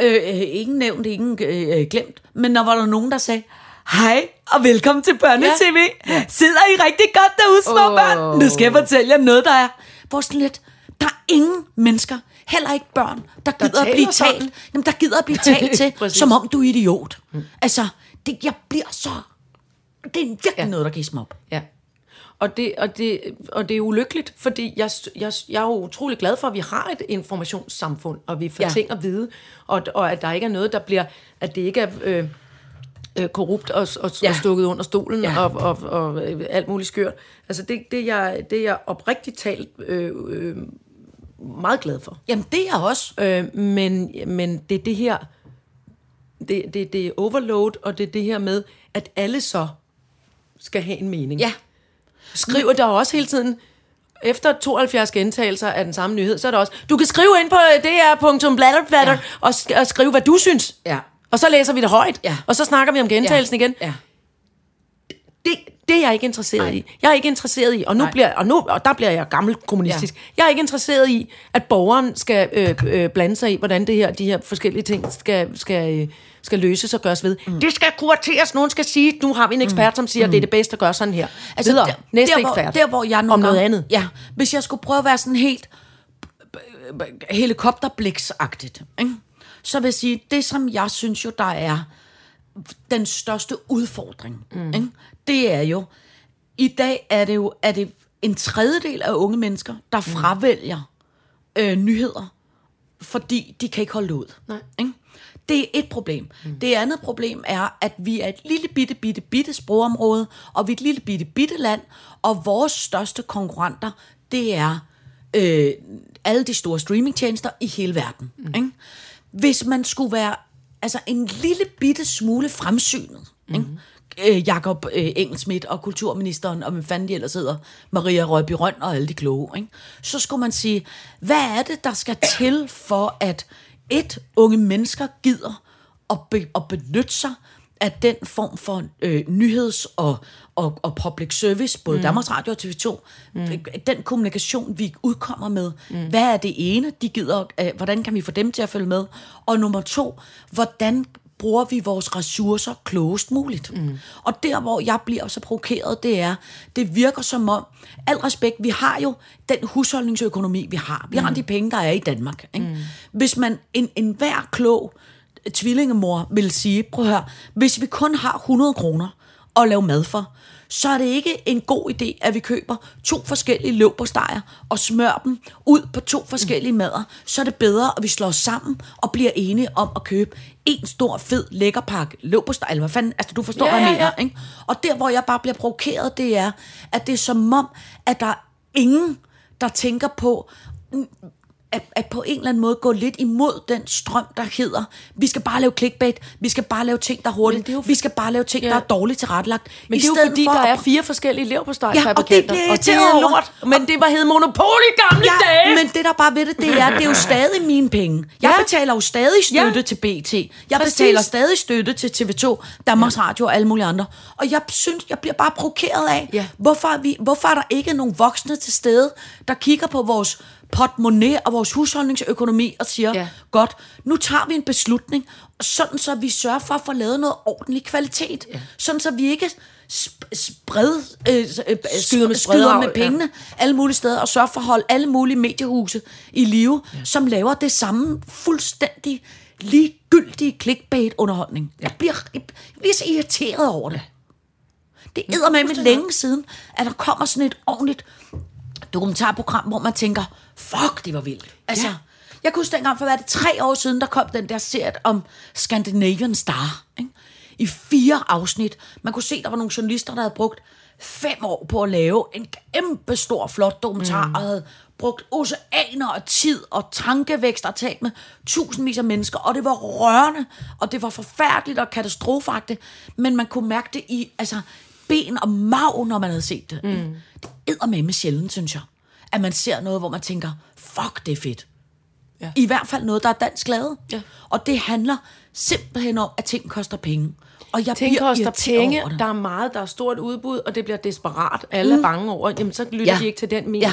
øh, øh, ingen nævnt, ingen øh, øh, glemt, men når var der nogen, der sagde, Hej og velkommen til Børne-TV. Ja. Sidder I rigtig godt derude, små oh. børn? Nu skal jeg fortælle jer noget, der er... Hvor sådan lidt... Der er ingen mennesker, heller ikke børn, der gider at
taler
blive
sådan.
talt. Jamen, der gider at blive talt til, som om du er idiot. Mm. Altså, det, jeg bliver så... Det er virkelig ja. noget, der kan mig op.
Ja. Og det, og, det, og det er ulykkeligt, fordi jeg, jeg, jeg er jo utrolig glad for, at vi har et informationssamfund, og vi får
Ja.
ting at vide, og, og at der ikke er noget, der bliver, at det ikke er øh, øh, korrupt og, og,
Ja.
og stukket under stolen
Ja.
ja. og, og, og øh, alt muligt skørt. Altså det, det, jeg, det jeg oprigtigt talt øh, øh, meget glad for.
Jamen, det er jeg også.
Øh, men, men det er det her, det, det, det er overload, og det er det her med, at alle så skal have en mening.
Ja.
Skriver der også hele tiden, efter 72 gentagelser af den samme nyhed, så er der også, du kan skrive ind på dr.bladderbladder
Ja.
og, sk- og skrive, hvad du synes.
Ja.
Og så læser vi det højt,
Ja.
og så snakker vi om gentagelsen igen.
Ja.
Det, det er jeg ikke interesseret
Nej.
i. Jeg er ikke interesseret i, og nu
Nej.
bliver og nu og der bliver jeg gammel kommunistisk. Ja. Jeg er ikke interesseret i, at borgeren skal øh, øh, blande sig i, hvordan det her, de her forskellige ting skal, skal, øh, skal løses og gøres ved. Mm. Det skal kurateres. Nogen skal sige, nu har vi en ekspert, som siger, at det er det bedste at gøre sådan her. Altså, Videre.
der,
Næste
der, hvor,
ekspert.
der, hvor jeg nogle
om noget
gange-
andet.
Ja, hvis jeg skulle prøve at være sådan helt helikopterbliksagtigt, ikke? så vil jeg sige, det som jeg synes jo, der er den største udfordring, mm. ikke? det er jo, i dag er det jo er det en tredjedel af unge mennesker, der fravælger øh, nyheder, fordi de kan ikke holde ud.
Nej.
Ikke? Det er et problem. Mm. Det andet problem er, at vi er et lille bitte, bitte, bitte sprogområde, og vi er et lille bitte, bitte land, og vores største konkurrenter, det er øh, alle de store streamingtjenester i hele verden. Mm. Ikke? Hvis man skulle være altså en lille bitte smule fremsynet, mm. ikke? Øh, Jakob øh, Engelsmidt og kulturministeren, og hvem fanden de ellers hedder, Maria Røby Røn og alle de kloge, ikke? så skulle man sige, hvad er det, der skal til for, at et, unge mennesker gider at, be, at benytte sig af den form for øh, nyheds- og, og, og public service, både mm. Danmarks Radio og TV2, mm. den kommunikation, vi udkommer med, mm. hvad er det ene, de gider, øh, hvordan kan vi få dem til at følge med? Og nummer to, hvordan bruger vi vores ressourcer klogest muligt. Mm. Og der, hvor jeg bliver så provokeret, det er, det virker som om, al respekt, vi har jo den husholdningsøkonomi, vi har. Vi mm. har de penge, der er i Danmark. Ikke? Mm. Hvis man, en, en hver klog tvillingemor vil sige, prøv at høre, hvis vi kun har 100 kroner at lave mad for, så er det ikke en god idé, at vi køber to forskellige løvbostejere og smør dem ud på to forskellige mader. Så er det bedre, at vi slår os sammen og bliver enige om at købe en stor, fed, lækker pakke løvbostej. Eller hvad fanden, altså du forstår,
Ja,
hvad jeg
ja,
mener.
ja.
Ikke? Og der, hvor jeg bare bliver provokeret, det er, at det er som om, at der er ingen, der tænker på, at, at på en eller anden måde gå lidt imod den strøm, der hedder, vi skal bare lave clickbait, vi skal bare lave ting, der er hurtigt,
det er jo-
vi skal bare lave ting,
Ja.
der er dårligt tilrettelagt.
Men
I
det er jo fordi,
for
der er fire forskellige leverpostejfabrikanter.
Ja, og det bliver
og det er lort. Men det var hed monopol i gamle
Ja,
dage.
men det der bare ved det, det er, det er jo stadig mine penge. Jeg
Ja.
betaler jo stadig støtte
Ja.
til BT. Jeg
Præcis.
betaler stadig støtte til TV2, Danmarks Radio og alle mulige andre. Og jeg synes, jeg bliver bare provokeret af,
Ja.
hvorfor, er vi, hvorfor er der ikke nogen voksne til stede, der kigger på vores portemonnaie og vores husholdningsøkonomi og siger,
Ja.
ja. godt, nu tager vi en beslutning, sådan så vi sørger for at få lavet noget ordentlig kvalitet. Ja. Sådan så vi ikke sp- spred, øh, øh,
Skyder med
skyder med pengene ja. alle mulige steder, og sørger for at holde alle mulige mediehuse i live, ja. som laver det samme fuldstændig ligegyldige clickbait-underholdning. Ja. Jeg, bliver, jeg bliver så irriteret over det. Det er med længe siden, at der kommer sådan et ordentligt dokumentarprogram, hvor man tænker, fuck, det var vildt. Altså, ja. jeg kunne huske dengang, for hvad det, tre år siden, der kom den der serie om Scandinavian Star. Ikke? I fire afsnit. Man kunne se, der var nogle journalister, der havde brugt fem år på at lave en kæmpe stor, flot dokumentar, mm. og havde brugt oceaner og tid og tankevækst og talt med tusindvis af mennesker, og det var rørende, og det var forfærdeligt og katastrofagtigt, men man kunne mærke det i altså, ben og mag, når man havde set det. Mm. Det med med sjældent, synes jeg. At man ser noget, hvor man tænker, fuck, det er fedt.
Ja.
I hvert fald noget, der er dansk lavet.
Ja.
Og det handler simpelthen om, at ting koster penge. Og jeg bliver
koster
irriteret
penge, der er meget, der er stort udbud, og det bliver desperat. Alle mm. er bange over, jamen så lytter
Ja.
de ikke til den min.
Ja.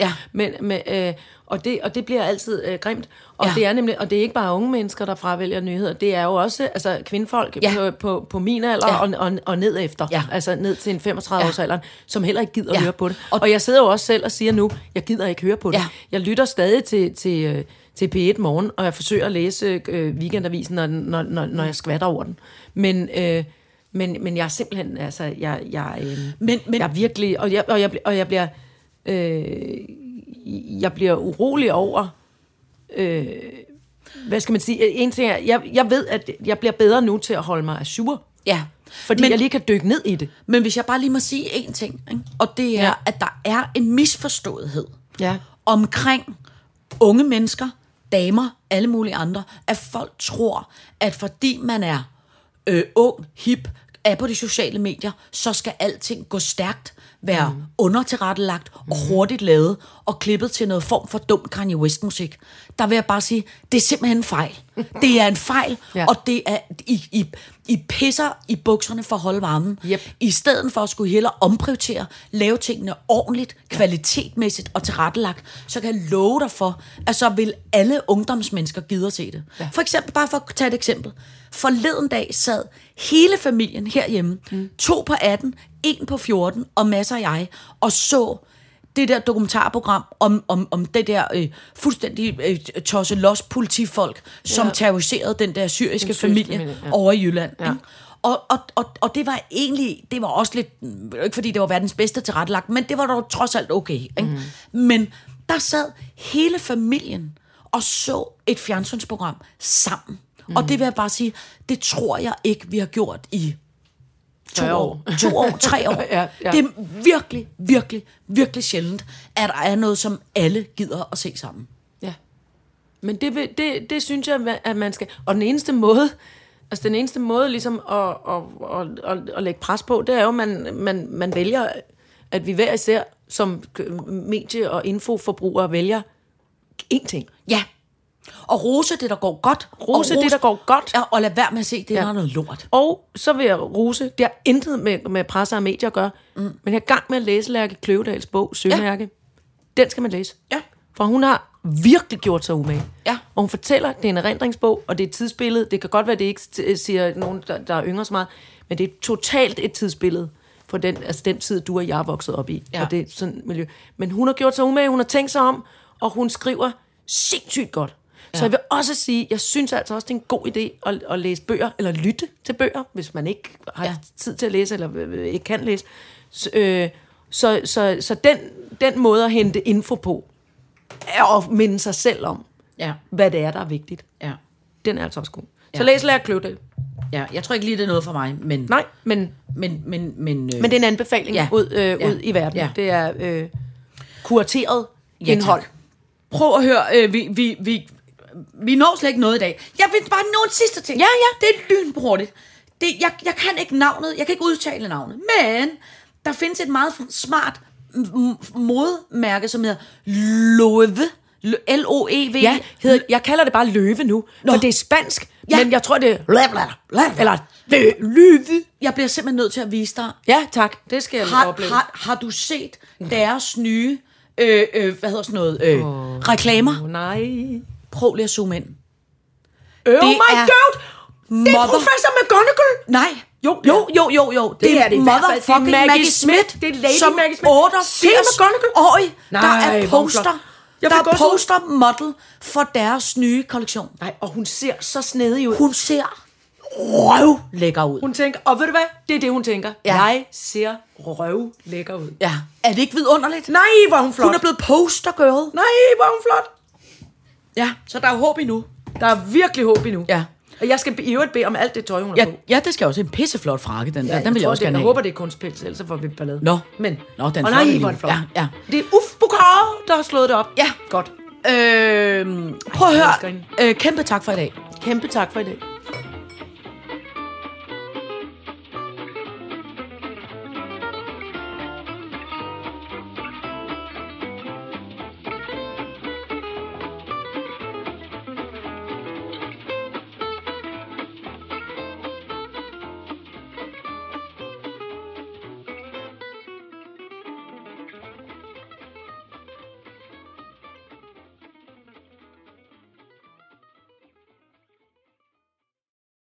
Ja.
Men, men, øh, og, det, og det bliver altid øh, grimt. Og,
Ja.
det er nemlig, og det er ikke bare unge mennesker, der fravælger nyheder. Det er jo også altså, kvindfolk
Ja.
på, på, på min alder
Ja.
og, og, og ned efter.
Ja.
Altså ned til en 35
Ja.
alderen, som heller ikke gider
Ja.
at høre på det.
Og-
Og, og jeg sidder jo også selv og siger nu, jeg gider ikke høre på det.
Ja.
Jeg lytter stadig til, til, øh, til P1 Morgen, og jeg forsøger at læse øh, weekendavisen, når, når, når, når jeg skvatter over den. Men, øh, men, men jeg er simpelthen, altså, jeg, jeg, øh,
Men- men-
jeg er virkelig, og jeg, og jeg, og jeg bliver, øh, jeg bliver urolig over, øh, hvad skal man sige, en ting er, jeg, jeg ved, at jeg bliver bedre nu til at holde mig ajour,
Ja.
fordi
Men-
jeg lige kan dykke ned i det.
Men hvis jeg bare lige må sige én ting, ikke? og det er. Ja. at der er en misforståethed
Ja.
omkring unge mennesker, damer, alle mulige andre, at folk tror, at fordi man er øh, ung, hip, er på de sociale medier, så skal alting gå stærkt, være mm. undertilrettelagt og hurtigt lavet og klippet til noget form for dum Kanye West-musik. Der vil jeg bare sige, det er simpelthen en fejl. Det er en fejl,
Ja.
og det er, I, I, I pisser i bukserne for at holde varmen.
Yep.
I stedet for at skulle hellere omprioritere, lave tingene ordentligt, kvalitetmæssigt og tilrettelagt, så kan jeg love dig for, at så vil alle ungdomsmennesker gide at se det. Ja. For eksempel, bare for at tage et eksempel. Forleden dag sad hele familien herhjemme, mm. to på 18, en på 14 og masser af jeg, og så det der dokumentarprogram om, om, om det der øh, fuldstændig øh, tosse los politifolk, som
Ja.
terroriserede den der syriske
syriske
familie,
familie, ja.
over i Jylland.
Ja.
Ikke? Og, og, og, og det var egentlig, det var også lidt, mm, ikke fordi det var verdens bedste tilrettelagt, men det var dog trods alt okay. Ikke? Mm. Men der sad hele familien og så et fjernsynsprogram sammen. Mm. Og det vil jeg bare sige, det tror jeg ikke, vi har gjort i to
40
år. To år, tre år.
Ja, ja.
Det er virkelig, virkelig, virkelig sjældent, at der er noget, som alle gider at se sammen.
Ja. Men det, det, det synes jeg, at man skal... Og den eneste måde, altså den eneste måde ligesom at, at, at, at, at lægge pres på, det er jo, at man, man, man vælger, at vi hver især som medie- og infoforbrugere vælger én ting.
Ja. Og rose det, der går godt.
Rose
og
det, der går godt.
Ja, og lad være med at se det,
Ja.
er noget lort.
Og så vil jeg rose, det har intet med, med presse og medier at gøre, mm. men jeg er i gang med at læse Lærke Kløvedals bog, Sømærke. Ja. Den skal man læse.
Ja.
For hun har virkelig gjort sig umage.
Ja.
Og hun fortæller, det er en erindringsbog, og det er et tidsbillede. Det kan godt være, det ikke siger nogen, der, der er yngre så meget, men det er totalt et tidsbillede for den, altså den tid, du og jeg er vokset op i.
Ja.
Og det er sådan et miljø. Men hun har gjort sig umage, hun har tænkt sig om, og hun skriver sindssygt godt. Så jeg vil også sige, jeg synes altså også, det er en god idé at, at læse bøger, eller lytte til bøger, hvis man ikke har ja.
Ja.
tid til at læse, eller øh, ikke kan læse. Så, øh, så, så, så den, den måde at hente info på, er at minde sig selv om,
Ja.
hvad det er, der er vigtigt.
Ja.
Den er altså også god. Så
Ja.
læs Lærke Kløvedal.
ja. Jeg tror ikke lige, det er noget for mig, men...
Nej, men,
Men, men, men, øh,
men det er en anbefaling ja.
Ja.
ud, øh,
Ja.
ud i verden.
Ja.
Det er øh, kurateret
Ja,
indhold.
tak. Prøv at høre, øh, vi, vi, vi, vi når slet ikke noget i dag. Jeg vil bare nå en sidste ting.
Ja, ja.
Det er lynhurtigt. Det, jeg, jeg kan ikke navnet, jeg kan ikke udtale navnet, men der findes et meget smart modmærke, som hedder Loewe. L-O-E-V.
Ja, hedder, jeg kalder det bare løve nu, Nå. for det er spansk, ja. Men jeg tror, det er... Eller
Lø- løve. Jeg bliver simpelthen nødt til at vise dig.
Ja, tak. Det skal jeg
Har,
opleve.
har, har du set deres nye, øh, øh, hvad hedder sådan noget, øh, reklamer?
Oh, nej.
Prøv lige at zoome ind.
Oh
Det
my
er
god! Det er
mother-
professor McGonagall!
Nej.
Jo,
jo, jo, jo, jo.
Det er det i hvert fald. Det er
motherfucking
Maggie
Maggie
Smith.
Smith.
Det er Lady
som
Maggie Smith.
88
Se McGonagall.
Der
Nej,
er
er
poster.
Jeg
Der er poster model for deres nye kollektion.
Nej, og hun ser så snedig ud.
Hun ser røv lækker ud.
Hun tænker, og ved du hvad? Det er det, hun tænker.
Ja.
Jeg ser røv lækker ud.
Ja. Er det ikke vidunderligt?
Nej, hvor er hun flot.
Hun er blevet poster girl.
Nej, hvor er hun flot.
Ja, så der er håb endnu.
Der er virkelig håb endnu.
Ja.
Og jeg skal i øvrigt bede om alt det tøj, hun har
Ja,
på.
ja, det skal også en pisseflot frakke, den der. Den vil jeg også
det,
gerne
Jeg
have.
håber, det er kunstpels, ellers så får vi ballade.
Nå.
Men,
Nå, den
og
er
nej, hvor det flot.
Ja, ja.
Det er Uf Bukar, der har slået det op.
Ja.
Godt.
Øh, prøv at
jeg
høre. Øh, kæmpe tak for i dag.
Kæmpe tak for i dag.